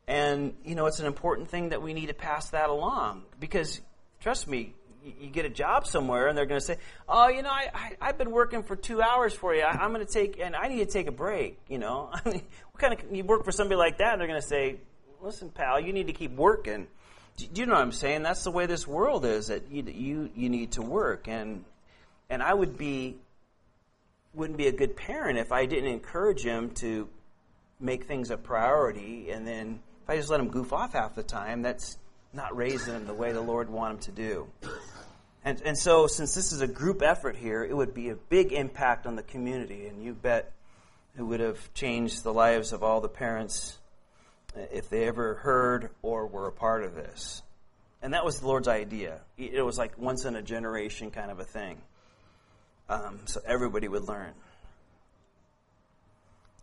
And, you know, it's an important thing that we need to pass that along because, trust me, you, get a job somewhere and they're going to say, oh, you know, I, I, have been working for two hours for you. I, am going to take, and I need to take a break, you know. I mean, what kind of, you work for somebody like that and they're going to say, listen, pal, you need to keep working do you know what I'm saying? That's the way this world is. That you you, you need to work, and and I would be wouldn't be a good parent if I didn't encourage him to make things a priority, and then if I just let him goof off half the time, that's not raising him the way the Lord want him to do. And and so since this is a group effort here, it would be a big impact on the community, and you bet it would have changed the lives of all the parents if they ever heard or were a part of this. And that was the Lord's idea. It was like once in a generation kind of a thing. Um, so everybody would learn.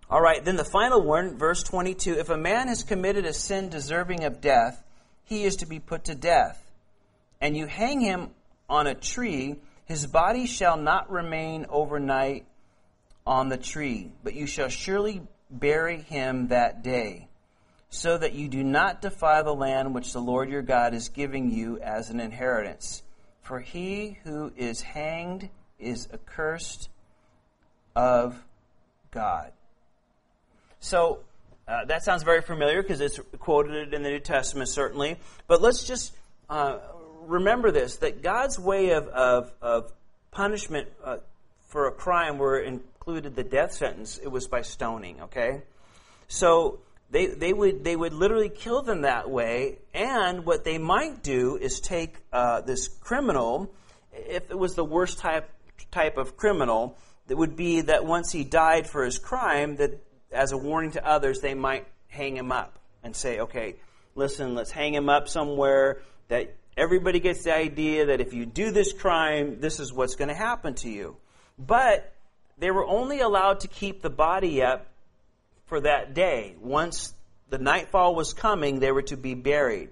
All right, then the final one, verse 22 If a man has committed a sin deserving of death, he is to be put to death. And you hang him on a tree, his body shall not remain overnight on the tree, but you shall surely bury him that day so that you do not defile the land which the Lord your God is giving you as an inheritance. For he who is hanged is accursed of God. So, uh, that sounds very familiar because it's quoted in the New Testament, certainly. But let's just uh, remember this that God's way of, of, of punishment uh, for a crime where included the death sentence, it was by stoning, okay? So, they, they, would, they would literally kill them that way. And what they might do is take uh, this criminal, if it was the worst type, type of criminal, that would be that once he died for his crime, that as a warning to others, they might hang him up and say, okay, listen, let's hang him up somewhere that everybody gets the idea that if you do this crime, this is what's going to happen to you. But they were only allowed to keep the body up for that day. Once the nightfall was coming, they were to be buried.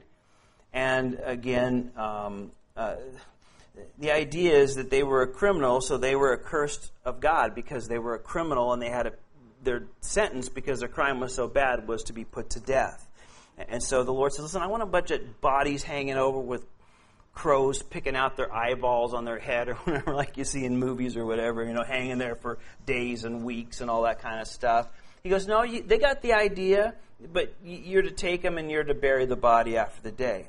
And again, um, uh, the idea is that they were a criminal, so they were accursed of God because they were a criminal and they had a, their sentence because their crime was so bad was to be put to death. And so the Lord says, Listen, I want a bunch of bodies hanging over with crows picking out their eyeballs on their head or whatever, like you see in movies or whatever, you know, hanging there for days and weeks and all that kind of stuff. He goes, No, you, they got the idea, but you're to take them and you're to bury the body after the day.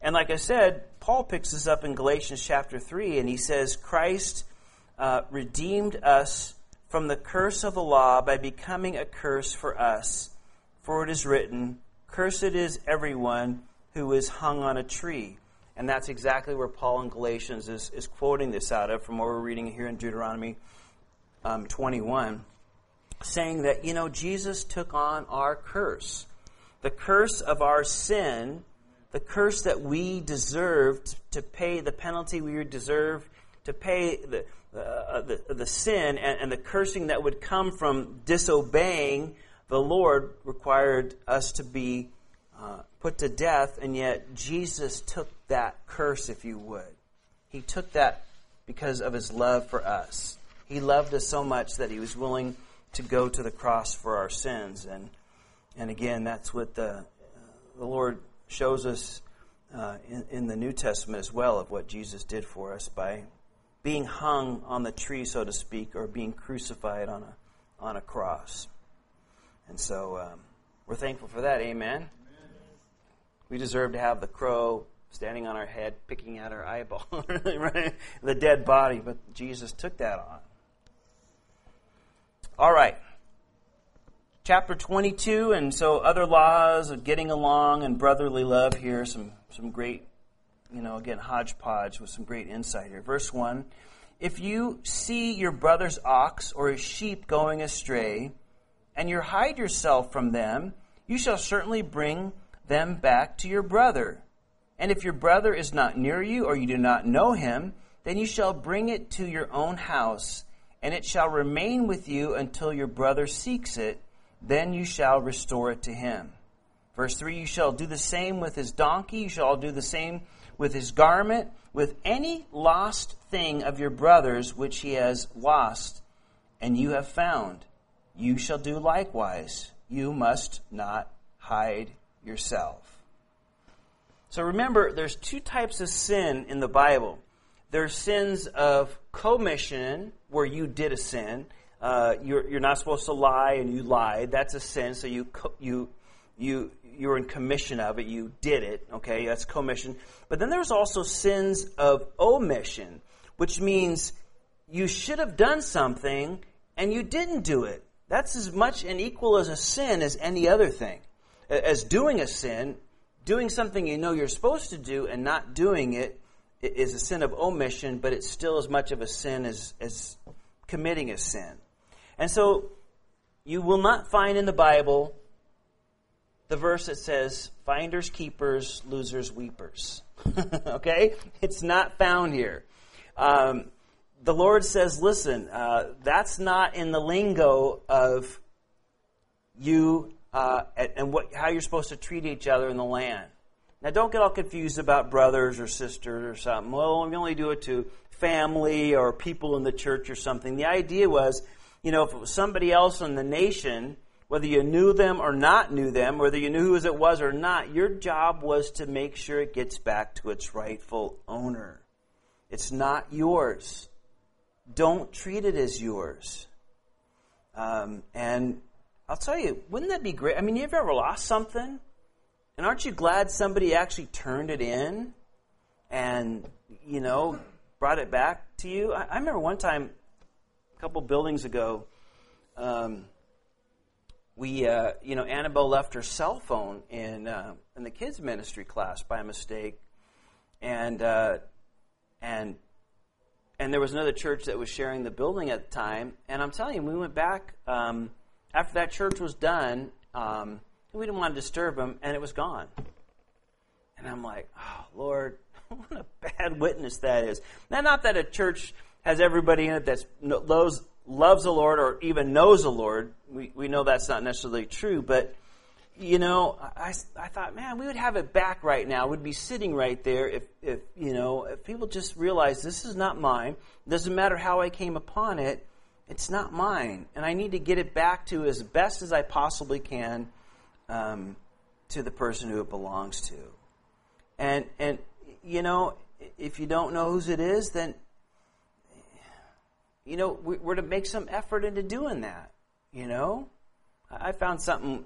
And like I said, Paul picks this up in Galatians chapter 3, and he says, Christ uh, redeemed us from the curse of the law by becoming a curse for us. For it is written, Cursed is everyone who is hung on a tree. And that's exactly where Paul in Galatians is, is quoting this out of from what we're reading here in Deuteronomy um, 21 saying that, you know, Jesus took on our curse. The curse of our sin, the curse that we deserved to pay, the penalty we deserve to pay the, uh, the, the, sin and, and the cursing that would come from disobeying the Lord required us to be uh, put to death, and yet Jesus took that curse, if you would. He took that because of his love for us. He loved us so much that he was willing to go to the cross for our sins. And, and again, that's what the, uh, the Lord shows us uh, in, in the New Testament as well of what Jesus did for us by being hung on the tree, so to speak, or being crucified on a, on a cross. And so um, we're thankful for that. Amen. Amen. We deserve to have the crow standing on our head, picking at our eyeball, right? The dead body, but Jesus took that on. All right. Chapter 22, and so other laws of getting along and brotherly love here, some, some great, you know, again, hodgepodge with some great insight here. Verse 1 If you see your brother's ox or his sheep going astray, and you hide yourself from them, you shall certainly bring them back to your brother. And if your brother is not near you, or you do not know him, then you shall bring it to your own house, and it shall remain with you until your brother seeks it. Then you shall restore it to him. Verse 3 You shall do the same with his donkey, you shall do the same with his garment, with any lost thing of your brother's which he has lost, and you have found you shall do likewise. You must not hide yourself. So remember, there's two types of sin in the Bible. There's sins of commission, where you did a sin. Uh, you're, you're not supposed to lie, and you lied. That's a sin. So you you you you're in commission of it. You did it. Okay, that's commission. But then there's also sins of omission, which means you should have done something and you didn't do it. That's as much and equal as a sin as any other thing. As doing a sin, doing something you know you're supposed to do and not doing it is a sin of omission, but it's still as much of a sin as, as committing a sin. And so you will not find in the Bible the verse that says, finders, keepers, losers, weepers. okay? It's not found here. Um, the Lord says, listen, uh, that's not in the lingo of you uh, and what, how you're supposed to treat each other in the land. Now, don't get all confused about brothers or sisters or something. Well, we only do it to family or people in the church or something. The idea was, you know, if it was somebody else in the nation, whether you knew them or not knew them, whether you knew who it was or not, your job was to make sure it gets back to its rightful owner. It's not yours don't treat it as yours. Um, and I'll tell you, wouldn't that be great? I mean, you ever lost something? And aren't you glad somebody actually turned it in and, you know, brought it back to you? I, I remember one time, a couple buildings ago, um, we, uh, you know, Annabelle left her cell phone in, uh, in the kids' ministry class by mistake. And, uh, and and there was another church that was sharing the building at the time. And I'm telling you, we went back um, after that church was done. Um, we didn't want to disturb them, and it was gone. And I'm like, oh, Lord, what a bad witness that is. Now, not that a church has everybody in it that loves, loves the Lord or even knows the Lord. We, we know that's not necessarily true, but you know, I, I thought, man, we would have it back right now. We'd be sitting right there if, if, you know, if people just realize this is not mine. Doesn't matter how I came upon it. It's not mine. And I need to get it back to as best as I possibly can um, to the person who it belongs to. And, and, you know, if you don't know whose it is, then, you know, we're to make some effort into doing that, you know? I found something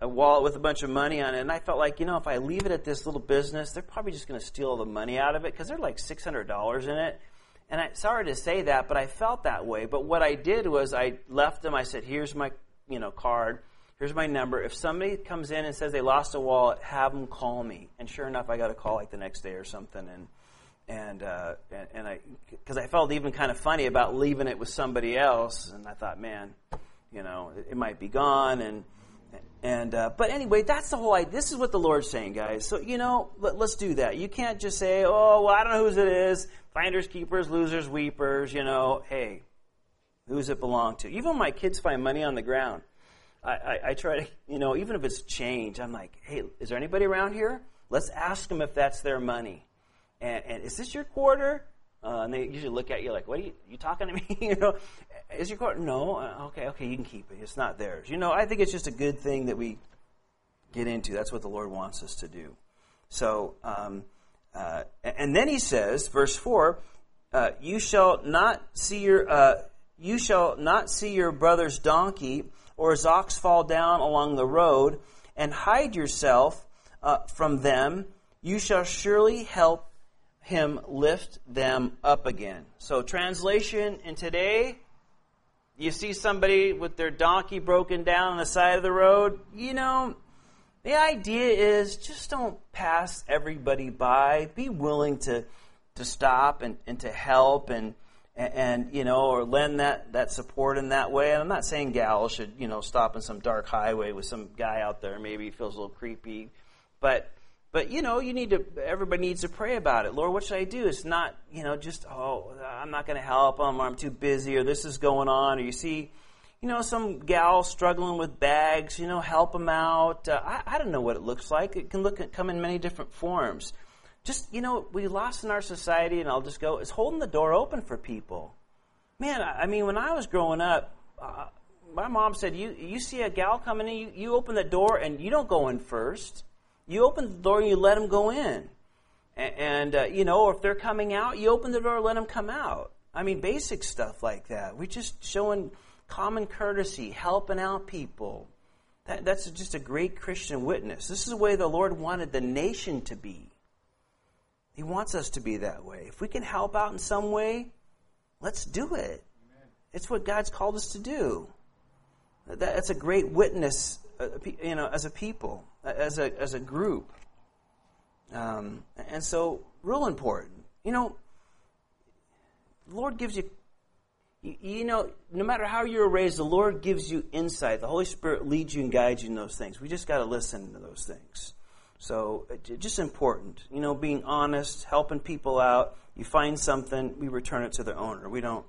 a wallet with a bunch of money on it, and I felt like, you know, if I leave it at this little business, they're probably just going to steal the money out of it because they're like six hundred dollars in it. And I sorry to say that, but I felt that way. But what I did was I left them. I said, "Here's my, you know, card. Here's my number. If somebody comes in and says they lost a wallet, have them call me." And sure enough, I got a call like the next day or something, and and uh, and, and I because I felt even kind of funny about leaving it with somebody else, and I thought, man, you know, it, it might be gone, and And uh, but anyway, that's the whole idea. This is what the Lord's saying, guys. So you know, let, us do that. You can't just say, "Oh, well, I don't know whose it is." Finders, keepers, losers, weepers. You know, hey, who's it belong to? Even my kids find money on the ground, I, I, I try to, you know, even if it's change, I'm like, "Hey, is there anybody around here? Let's ask them if that's their money." And, and is this your quarter? Uh, and they usually look at you like, "What are you, you talking to me?" you know, is your quarter? No. Uh, okay, okay, you can keep it. It's not theirs. You know, I think it's just a good thing that we get into. That's what the Lord wants us to do. So, um, uh, and then he says, verse four, uh, "You shall not see your uh, you shall not see your brother's donkey or his ox fall down along the road, and hide yourself uh, from them. You shall surely help." Him lift them up again. So, translation in today, you see somebody with their donkey broken down on the side of the road, you know, the idea is just don't pass everybody by. Be willing to, to stop and, and to help and, and, and, you know, or lend that, that support in that way. And I'm not saying gals should, you know, stop in some dark highway with some guy out there. Maybe he feels a little creepy. But but you know, you need to. Everybody needs to pray about it. Lord, what should I do? It's not you know just oh I'm not going to help them or I'm too busy or this is going on or you see, you know, some gal struggling with bags. You know, help them out. Uh, I, I don't know what it looks like. It can look come in many different forms. Just you know, we lost in our society, and I'll just go is holding the door open for people. Man, I, I mean, when I was growing up. Uh, my mom said, "You you see a gal coming in, you, you open the door and you don't go in first you open the door and you let them go in. And, and uh, you know, or if they're coming out, you open the door and let them come out. I mean, basic stuff like that. We're just showing common courtesy, helping out people. That, that's just a great Christian witness. This is the way the Lord wanted the nation to be. He wants us to be that way. If we can help out in some way, let's do it. Amen. It's what God's called us to do. That's a great witness, you know, as a people as a, as a group. Um, and so, real important. You know, the Lord gives you, you, you, know, no matter how you were raised, the Lord gives you insight. The Holy Spirit leads you and guides you in those things. We just got to listen to those things. So, just important. You know, being honest, helping people out. You find something, we return it to the owner. We don't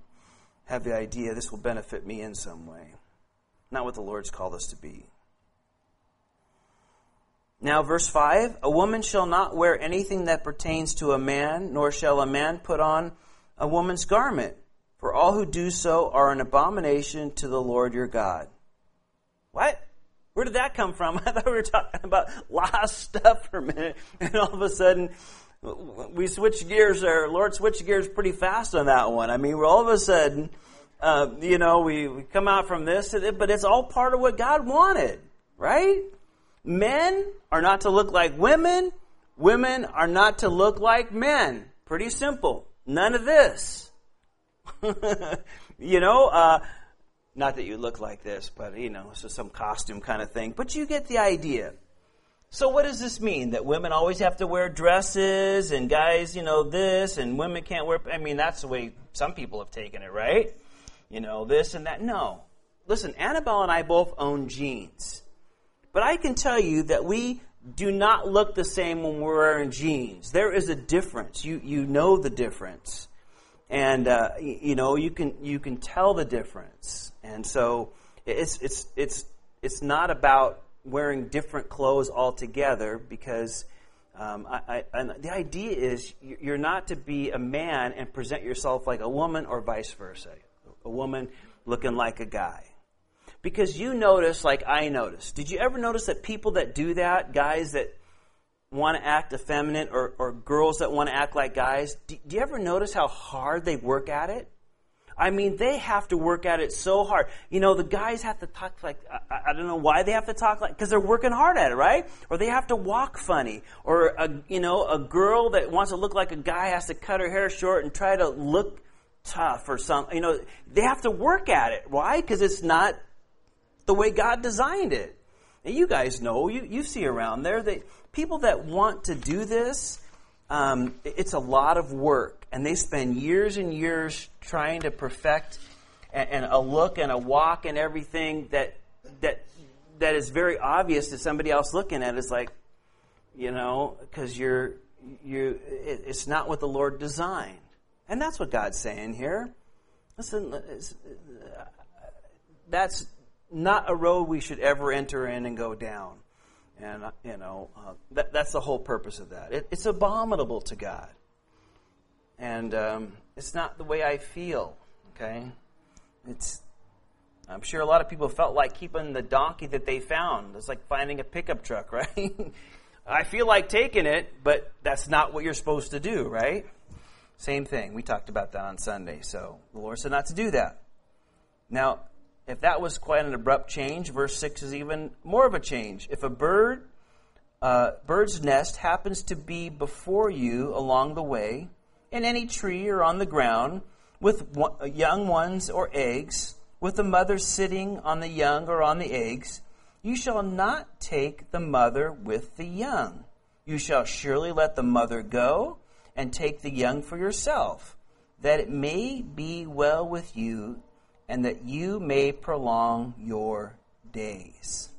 have the idea this will benefit me in some way. Not what the Lord's called us to be. Now, verse 5 A woman shall not wear anything that pertains to a man, nor shall a man put on a woman's garment, for all who do so are an abomination to the Lord your God. What? Where did that come from? I thought we were talking about lost stuff for a minute, and all of a sudden we switch gears there. Lord switched gears pretty fast on that one. I mean, we're all of a sudden, uh, you know, we, we come out from this, but it's all part of what God wanted, right? Men are not to look like women. Women are not to look like men. Pretty simple. None of this. you know, uh, not that you look like this, but you know, so some costume kind of thing. But you get the idea. So what does this mean? That women always have to wear dresses and guys, you know, this and women can't wear I mean, that's the way some people have taken it, right? You know, this and that. No. Listen, Annabelle and I both own jeans. But I can tell you that we do not look the same when we're wearing jeans. There is a difference. You you know the difference, and uh, you know you can you can tell the difference. And so it's it's it's it's not about wearing different clothes altogether because. Um, I, I, the idea is you're not to be a man and present yourself like a woman or vice versa. A woman looking like a guy. Because you notice, like I notice. Did you ever notice that people that do that, guys that want to act effeminate or, or girls that want to act like guys, do, do you ever notice how hard they work at it? I mean, they have to work at it so hard. You know, the guys have to talk like, I, I don't know why they have to talk like, because they're working hard at it, right? Or they have to walk funny. Or, a, you know, a girl that wants to look like a guy has to cut her hair short and try to look tough or something. You know, they have to work at it. Why? Because it's not the way God designed it. And you guys know, you, you see around there that people that want to do this, um, it's a lot of work. And they spend years and years trying to perfect and, and a look and a walk and everything that, that that is very obvious to somebody else looking at it. It's like, you know, because you're, you, it, it's not what the Lord designed. And that's what God's saying here. Listen, that's not a road we should ever enter in and go down. And, you know, uh, that, that's the whole purpose of that. It, it's abominable to God. And um, it's not the way I feel, okay? It's, I'm sure a lot of people felt like keeping the donkey that they found. It's like finding a pickup truck, right? I feel like taking it, but that's not what you're supposed to do, right? Same thing. We talked about that on Sunday. So the Lord said not to do that. Now, if that was quite an abrupt change, verse 6 is even more of a change. If a bird, uh, bird's nest happens to be before you along the way, in any tree or on the ground, with young ones or eggs, with the mother sitting on the young or on the eggs, you shall not take the mother with the young. You shall surely let the mother go and take the young for yourself, that it may be well with you and that you may prolong your days.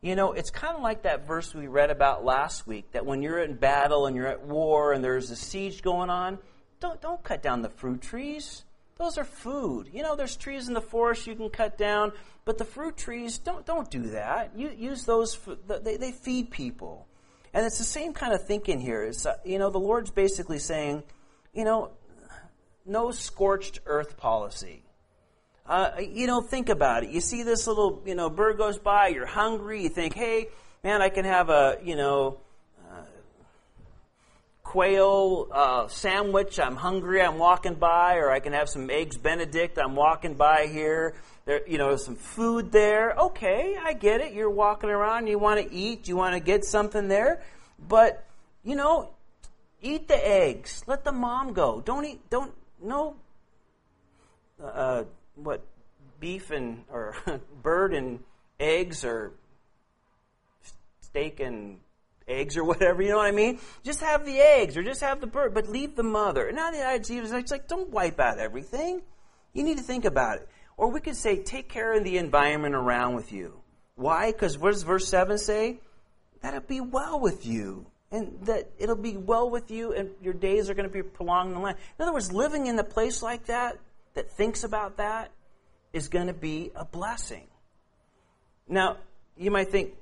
You know, it's kind of like that verse we read about last week that when you're in battle and you're at war and there's a siege going on, don't, don't cut down the fruit trees. Those are food. You know, there's trees in the forest you can cut down, but the fruit trees, don't, don't do that. You, use those, they, they feed people. And it's the same kind of thinking here. It's, uh, you know, the Lord's basically saying, you know, no scorched earth policy. Uh, you know, think about it. You see this little, you know, bird goes by, you're hungry, you think, hey, man, I can have a, you know, uh, quail uh, sandwich. I'm hungry. I'm walking by, or I can have some eggs Benedict. I'm walking by here. There, you know, some food there. Okay, I get it. You're walking around. You want to eat. You want to get something there, but you know, eat the eggs. Let the mom go. Don't eat. Don't no. Uh, what beef and or bird and eggs or steak and eggs or whatever, you know what I mean? Just have the eggs or just have the bird, but leave the mother. Now the idea is like don't wipe out everything. You need to think about it. Or we could say take care of the environment around with you. Why? Because what does verse 7 say? That it be well with you. And that it'll be well with you and your days are going to be prolonged in the land. In other words, living in a place like that, that thinks about that is going to be a blessing. Now, you might think,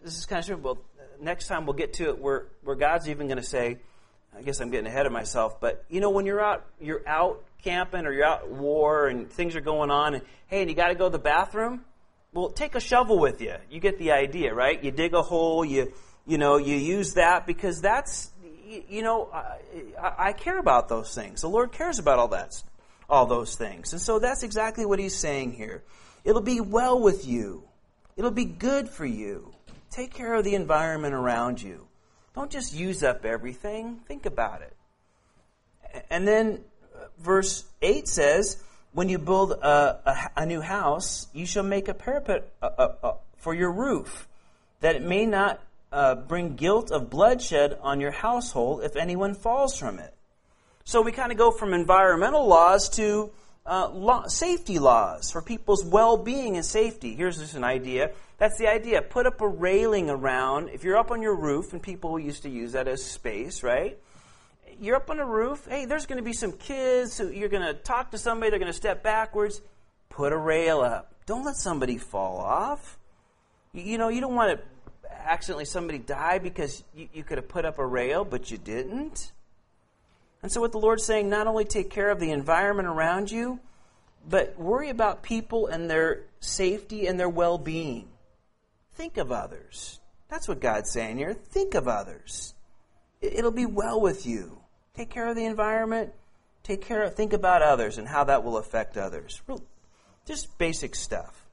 this is kind of true. Well, next time we'll get to it where, where God's even going to say, I guess I'm getting ahead of myself, but you know, when you're out, you're out camping or you're out at war and things are going on, and hey, and you got to go to the bathroom. Well, take a shovel with you. You get the idea, right? You dig a hole. You, you know, you use that because that's, you know, I, I care about those things. The Lord cares about all that all those things. And so that's exactly what he's saying here. It'll be well with you. It'll be good for you. Take care of the environment around you. Don't just use up everything. Think about it. And then uh, verse 8 says, When you build a, a, a new house, you shall make a parapet uh, uh, for your roof, that it may not uh, bring guilt of bloodshed on your household if anyone falls from it. So we kind of go from environmental laws to uh, law, safety laws for people's well being and safety. Here's just an idea. That's the idea. Put up a railing around. If you're up on your roof, and people used to use that as space, right? You're up on a roof. Hey, there's going to be some kids. You're going to talk to somebody. They're going to step backwards. Put a rail up. Don't let somebody fall off. You, you know, you don't want to accidentally somebody die because you, you could have put up a rail, but you didn't. And so, what the Lord's saying, not only take care of the environment around you, but worry about people and their safety and their well being. Think of others. That's what God's saying here. Think of others. It'll be well with you. Take care of the environment. Take care of, think about others and how that will affect others. Just basic stuff.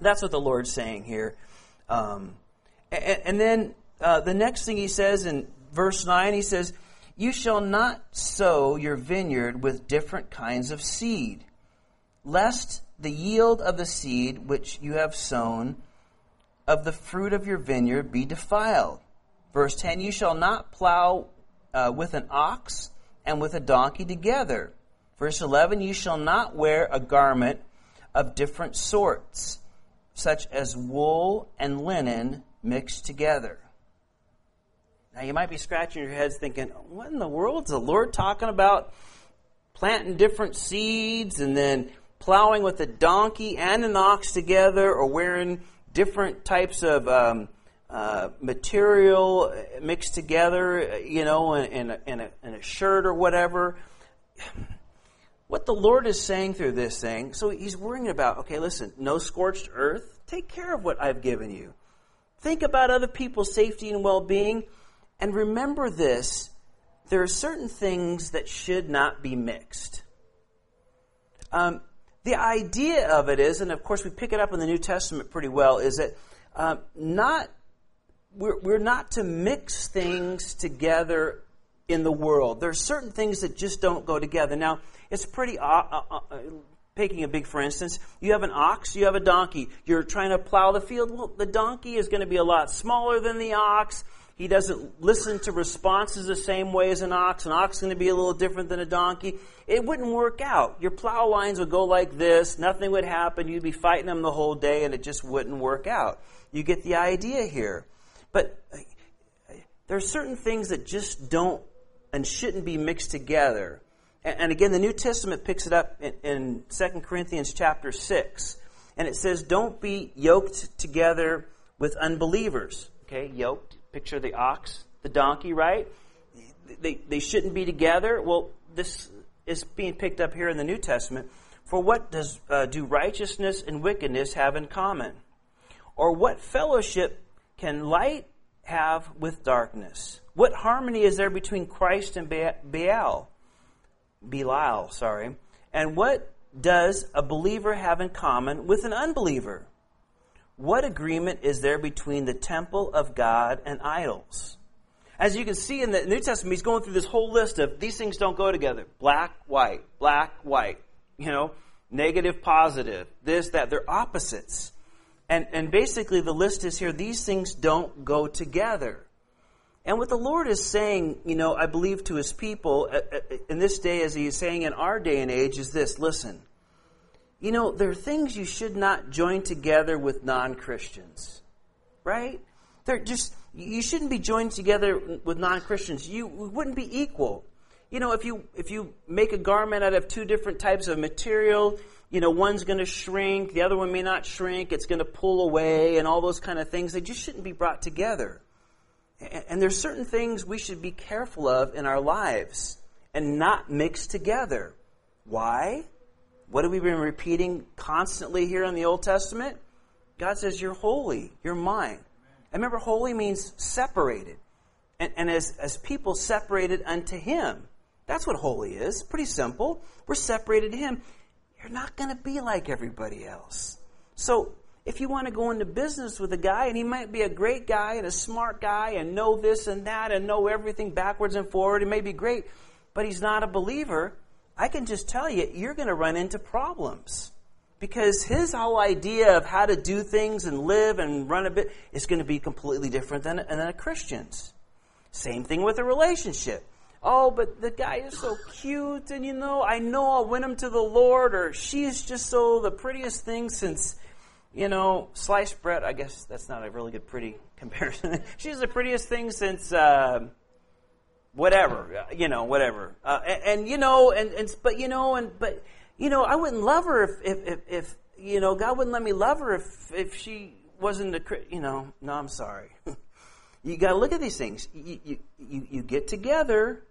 That's what the Lord's saying here. Um, and, and, then uh, the next thing he says in verse 9, he says, you shall not sow your vineyard with different kinds of seed, lest the yield of the seed which you have sown of the fruit of your vineyard be defiled. Verse 10 You shall not plow uh, with an ox and with a donkey together. Verse 11 You shall not wear a garment of different sorts. such as wool and linen mixed together. Now you might be scratching your heads thinking, what in the world is the Lord talking about planting different seeds and then plowing with a donkey and an ox together or wearing different types of um, uh, material mixed together, you know, in, in, a, in, a, in a shirt or whatever. What the Lord is saying through this thing, so He's worrying about, okay, listen, no scorched earth. Take care of what I've given you. Think about other people's safety and well being. And remember this there are certain things that should not be mixed. Um, the idea of it is, and of course we pick it up in the New Testament pretty well, is that um, not we're, we're not to mix things together in the world. There are certain things that just don't go together. Now, it's pretty, uh, uh, uh, a big for instance, you have an ox, you have a donkey. You're trying to plow the field. Well, the donkey is going to be a lot smaller than the ox. He doesn't listen to responses the same way as an ox. An ox is going to be a little different than a donkey. It wouldn't work out. Your plow lines would go like this. Nothing would happen. You'd be fighting them the whole day, and it just wouldn't work out. You get the idea here. But uh, there are certain things that just don't and shouldn't be mixed together. And, again, the New Testament picks it up in, in 2 Corinthians chapter 6. And it says, Don't be yoked together with unbelievers. Okay, yoked Picture the ox, the donkey, right? They, they shouldn't be together. Well, this is being picked up here in the New Testament. For what does uh, do righteousness and wickedness have in common? Or what fellowship can light have with darkness? What harmony is there between Christ and Baal? Belial, sorry. And what does a believer have in common with an unbeliever? What agreement is there between the temple of God and idols? As you can see in the New Testament, he's going through this whole list of these things don't go together. Black, white, black, white. You know, negative, positive, this, that. They're opposites. And, and basically the list is here, these things don't go together. And what the Lord is saying, you know, I believe to his people uh, uh, in this day, as he is saying in our day and age, is this listen, you know, there are things you should not join together with non Christians, right? They're just, you shouldn't be joined together with non Christians. You wouldn't be equal. You know, if you, if you make a garment out of two different types of material, you know, one's going to shrink, the other one may not shrink, it's going to pull away, and all those kind of things, they just shouldn't be brought together. And, and there's certain things we should be careful of in our lives and not mix together. Why? What have we been repeating constantly here in the Old Testament? God says, You're holy, you're mine. And remember, holy means separated. And, and as, as people separated unto Him, that's what holy is. Pretty simple. We're separated to Him. You're not going to be like everybody else. So, if you want to go into business with a guy, and he might be a great guy and a smart guy and know this and that and know everything backwards and forward, it may be great, but he's not a believer, I can just tell you, you're going to run into problems. Because his whole idea of how to do things and live and run a bit is going to be completely different than, than a Christian's. Same thing with a relationship. Oh, but the guy is so cute, and you know, I know I'll win him to the Lord, or she's just so the prettiest thing since, you know, sliced bread. I guess that's not a really good pretty comparison. she's the prettiest thing since, uh, whatever, you know, whatever. Uh, and, and, you know, and, and but you know, and but you know, I wouldn't love her if if, if, if you know God wouldn't let me love her if if she wasn't a you know. No, I'm sorry. you got to look at these things. You, you you you get together,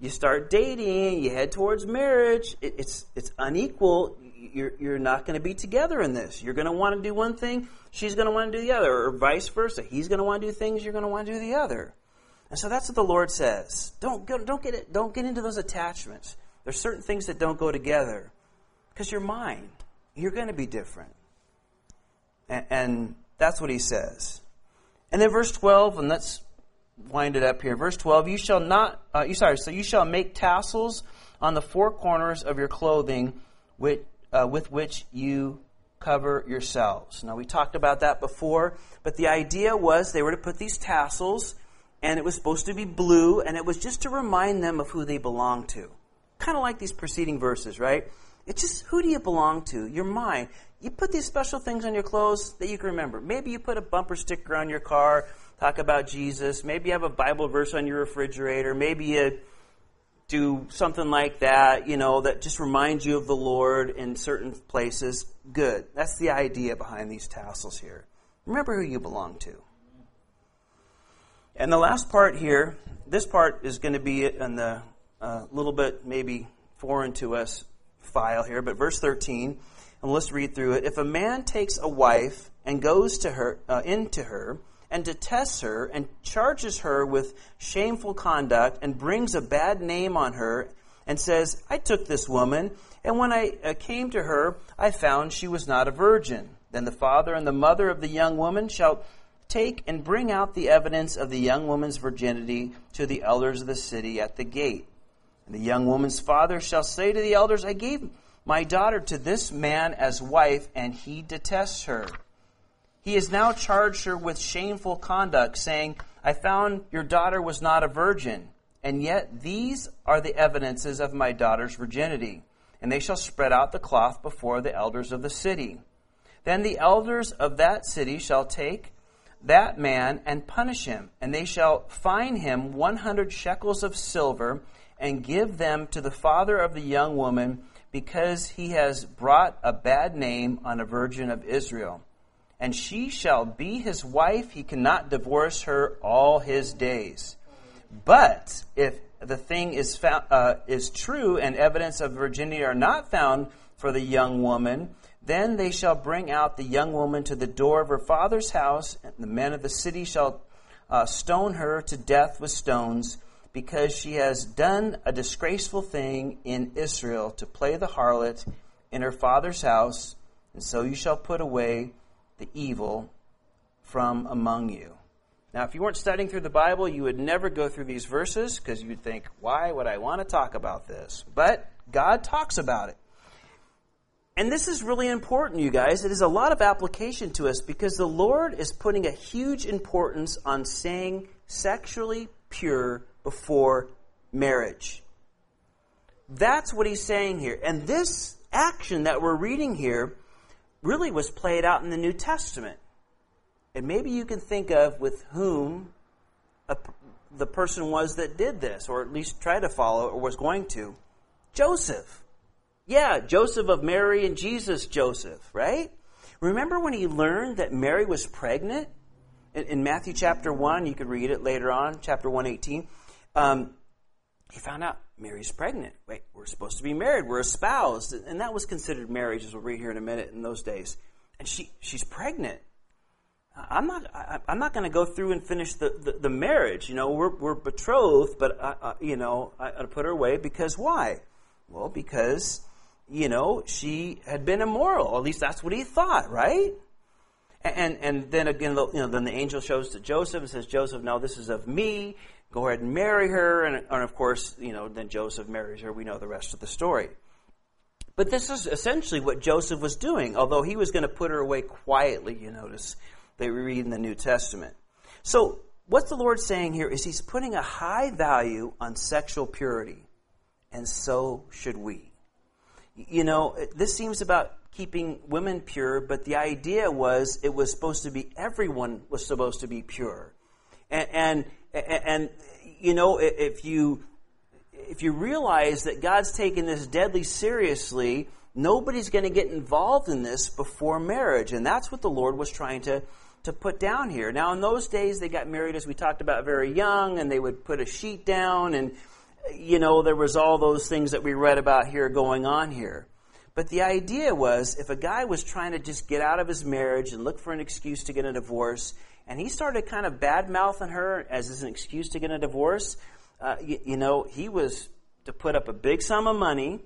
you start dating, you head towards marriage. It, it's it's unequal. You're you're not going to be together in this. You're going to want to do one thing, she's going to want to do the other, or vice versa. He's going to want to do things, you're going to want to do the other. And so that's what the Lord says. Don't, go, don't, get it, don't get into those attachments. There's certain things that don't go together because you're mine. You're going to be different. And, and that's what he says. And then verse 12, and let's wind it up here. Verse 12, you shall not, uh, you sorry, so you shall make tassels on the four corners of your clothing with, uh, with which you cover yourselves. Now we talked about that before, but the idea was they were to put these tassels and it was supposed to be blue, and it was just to remind them of who they belonged to. Kind of like these preceding verses, right? It's just who do you belong to? Your mind. You put these special things on your clothes that you can remember. Maybe you put a bumper sticker on your car, talk about Jesus. Maybe you have a Bible verse on your refrigerator. Maybe you do something like that, you know, that just reminds you of the Lord in certain places. Good. That's the idea behind these tassels here. Remember who you belong to. And the last part here, this part is going to be in the uh, little bit maybe foreign to us file here, but verse 13, and let's read through it. If a man takes a wife and goes to her uh, into her and detests her and charges her with shameful conduct and brings a bad name on her and says, I took this woman, and when I uh, came to her, I found she was not a virgin. Then the father and the mother of the young woman shall Take and bring out the evidence of the young woman's virginity to the elders of the city at the gate. And the young woman's father shall say to the elders, I gave my daughter to this man as wife, and he detests her. He has now charged her with shameful conduct, saying, I found your daughter was not a virgin, and yet these are the evidences of my daughter's virginity. And they shall spread out the cloth before the elders of the city. Then the elders of that city shall take that man and punish him, and they shall fine him 100 shekels of silver and give them to the father of the young woman because he has brought a bad name on a virgin of Israel. And she shall be his wife, he cannot divorce her all his days. But if the thing is, found, uh, is true and evidence of virginity are not found for the young woman, then they shall bring out the young woman to the door of her father's house, and the men of the city shall uh, stone her to death with stones, because she has done a disgraceful thing in Israel to play the harlot in her father's house, and so you shall put away the evil from among you. Now, if you weren't studying through the Bible, you would never go through these verses because you'd think, why would I want to talk about this? But God talks about it. And this is really important, you guys. It is a lot of application to us because the Lord is putting a huge importance on staying sexually pure before marriage. That's what he's saying here. And this action that we're reading here really was played out in the New Testament. And maybe you can think of with whom a, the person was that did this, or at least tried to follow, or was going to. Joseph. Yeah, Joseph of Mary and Jesus Joseph, right? Remember when he learned that Mary was pregnant? In, in Matthew chapter 1, you could read it later on, chapter 118. Um, he found out Mary's pregnant. Wait, we're supposed to be married. We're espoused. And that was considered marriage, as we'll read here in a minute, in those days. And she, she's pregnant. I'm not. I, am not going to go through and finish the, the, the, marriage. You know, we're, we're betrothed, but I, I, you know, I, I put her away because why? Well, because you know, she had been immoral. At least that's what he thought, right? And and then again, you know, then the angel shows to Joseph and says, Joseph, no, this is of me. Go ahead and marry her. And, and of course, you know, then Joseph marries her. We know the rest of the story. But this is essentially what Joseph was doing, although he was going to put her away quietly, you notice, they read in the New Testament. So, what the Lord's saying here is he's putting a high value on sexual purity, and so should we you know, this seems about keeping women pure, but the idea was it was supposed to be everyone was supposed to be pure. And, and, and you know, if you, if you realize that God's taking this deadly seriously, nobody's going to get involved in this before marriage. And that's what the Lord was trying to, to put down here. Now, in those days, they got married, as we talked about, very young, and they would put a sheet down and you know, there was all those things that we read about here going on here. But the idea was if a guy was trying to just get out of his marriage and look for an excuse to get a divorce, and he started kind of bad mouthing her as an excuse to get a divorce, uh, you, you, know, he was to put up a big sum of money,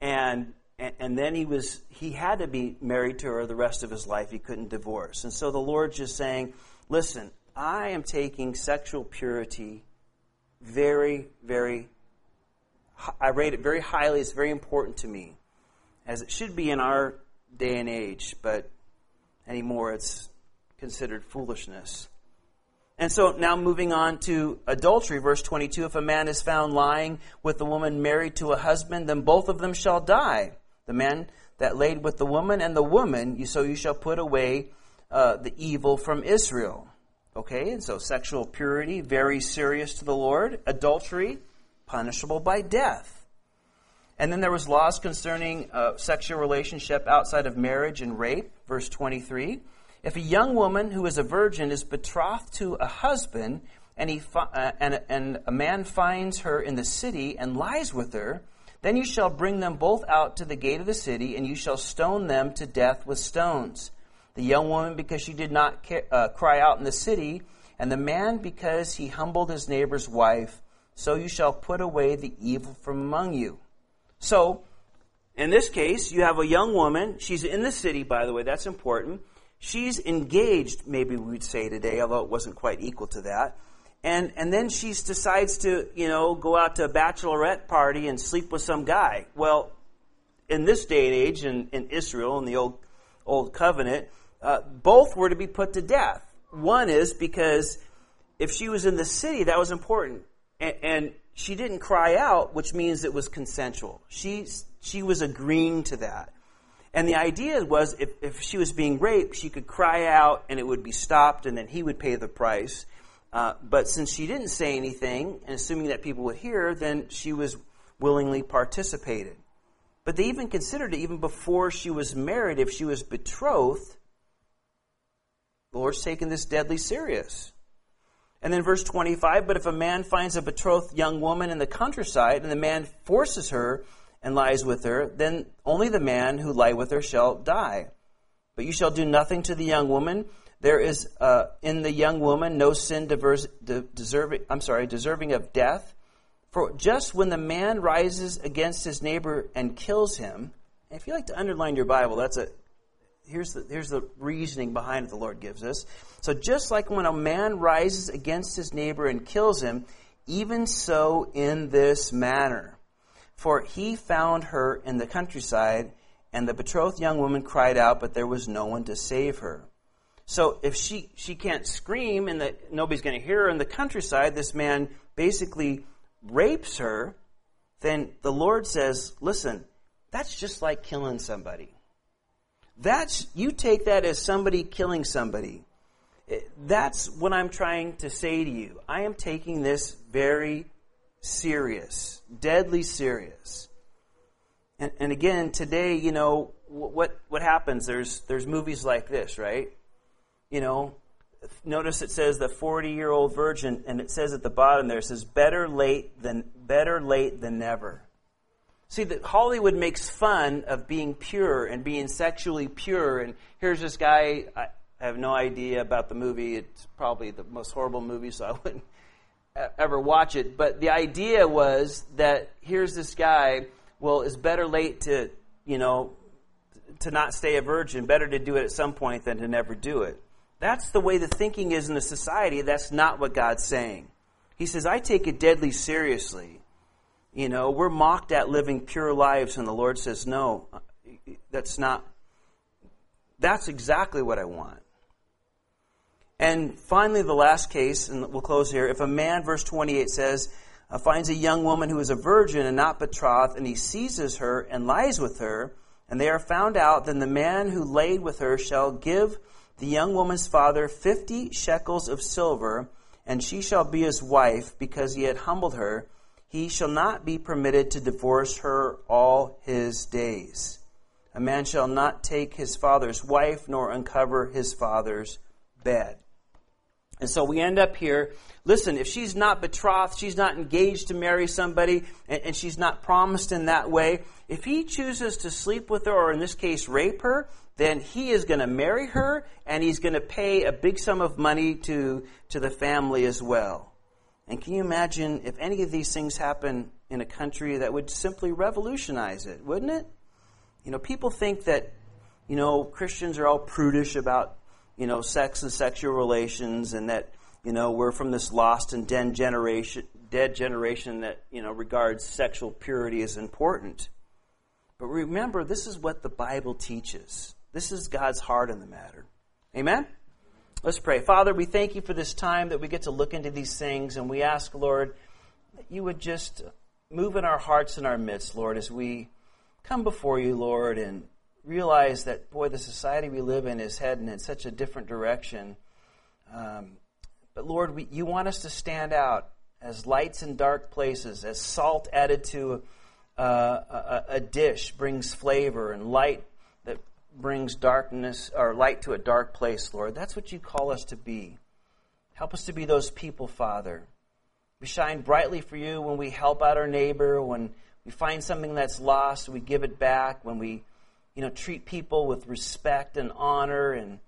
and, and then he was he had to be married to her the rest of his life. He couldn't divorce, and so the Lord's just saying, "Listen, I am taking sexual purity very, very, I rate it very highly. It's very important to me, as it should be in our day and age, but anymore it's considered foolishness. And so now moving on to adultery, verse 22 if a man is found lying with a woman married to a husband, then both of them shall die. the man that laid with the woman, and the woman, so you shall put away uh, the evil from Israel. Okay, and so sexual purity, very serious to the Lord. Adultery, punishable by death. And then there was laws concerning uh, sexual relationship outside of marriage and rape, verse 23. If a young woman who is a virgin is betrothed to a husband, and, he fi- uh, and, and a man finds her in the city and lies with her, then you shall bring them both out to the gate of the city, and you shall stone them to death with stones. The young woman because she did not ca- uh, cry out in the city, and the man because he humbled his neighbor's wife. So you shall put away the evil from among you. So, in this case, you have a young woman. She's in the city, by the way, that's important. She's engaged, maybe we'd say today, although it wasn't quite equal to that. And, and then she decides to, you know, go out to a bachelorette party and sleep with some guy. Well, in this day and age, in, in Israel, in the old, old covenant, uh, both were to be put to death. One is because if she was in the city, that was important. And, she didn't cry out, which means it was consensual. She, she was agreeing to that. And the idea was if, if she was being raped, she could cry out and it would be stopped and then he would pay the price. Uh, but since she didn't say anything, and assuming that people would hear, then she was willingly participated. But they even considered it even before she was married, if she was betrothed, the Lord's taken this deadly serious. And then verse 25, but if a man finds a betrothed young woman in the countryside, and the man forces her and lies with her, then only the man who lie with her shall die. But you shall do nothing to the young woman. There is uh, in the young woman no sin diverse, de- deserving. I'm sorry, deserving of death. For just when the man rises against his neighbor and kills him, if you like to underline your Bible, that's a here's the, here's the reasoning behind it the Lord gives us. So just like when a man rises against his neighbor and kills him, even so in this manner. For he found her in the countryside, and the betrothed young woman cried out, but there was no one to save her. So if she, she can't scream and that nobody's going to hear her in the countryside, this man basically rapes her, then the Lord says, listen, that's just like killing somebody. That's, you take that as somebody killing somebody. Eh, that's what I'm trying to say to you. I am taking this very serious, deadly serious. And, and again, today, you know, what, what happens? There's, there's movies like this, right? You know, notice it says the 40 year old virgin, and it says at the bottom there, it says, better late than, better late than never. See, that Hollywood makes fun of being pure and being sexually pure. And here's this guy, I have no idea about the movie. It's probably the most horrible movie, so I wouldn't ever watch it. But the idea was that here's this guy, well, it's better late to, you know, to not stay a virgin, better to do it at some point than to never do it. That's the way the thinking is in the society. That's not what God's saying. He says, I take it deadly seriously. You know, we're mocked at living pure lives, and the Lord says, No, that's not, that's exactly what I want. And finally, the last case, and we'll close here. If a man, verse 28 says, uh, finds a young woman who is a virgin and not betrothed, and he seizes her and lies with her, and they are found out, then the man who laid with her shall give the young woman's father fifty shekels of silver, and she shall be his wife, because he had humbled her he shall not be permitted to divorce her all his days. A man shall not take his father's wife, nor uncover his father's bed. And so we end up here. Listen, if she's not betrothed, she's not engaged to marry somebody, and, and, she's not promised in that way, if he chooses to sleep with her, or in this case, rape her, then he is going to marry her, and he's going to pay a big sum of money to, to the family as well. And can you imagine if any of these things happen in a country that would simply revolutionize it, wouldn't it? You know, people think that, you know, Christians are all prudish about, you know, sex and sexual relations and that, you know, we're from this lost and dead generation, dead generation that, you know, regards sexual purity as important. But remember, this is what the Bible teaches. This is God's heart in the matter. Amen? Let's pray. Father, we thank you for this time that we get to look into these things, and we ask, Lord, that you would just move in our hearts and our midst, Lord, as we come before you, Lord, and realize that, boy, the society we live in is heading in such a different direction. Um, but Lord, we, you want us to stand out as lights in dark places, as salt added to uh, a, a, dish brings flavor, and light brings darkness or light to a dark place, Lord. That's what you call us to be. Help us to be those people, Father. We shine brightly for you when we help out our neighbor, when we find something that's lost, we give it back, when we you know, treat people with respect and honor and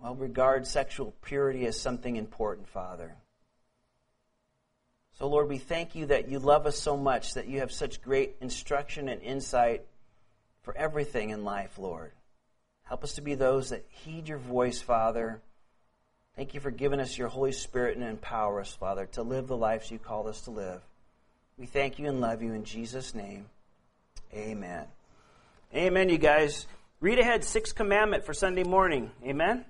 well, regard sexual purity as something important, Father. So, Lord, we thank you that you love us so much, that you have such great instruction and insight for everything in life, Lord. Help us to be those that heed your voice, Father. Thank you for giving us your Holy Spirit and empower us, Father, to live the lives you called us to live. We thank you and love you in Jesus' name. Amen. Amen, you guys. Read ahead, sixth commandment for Sunday morning. Amen.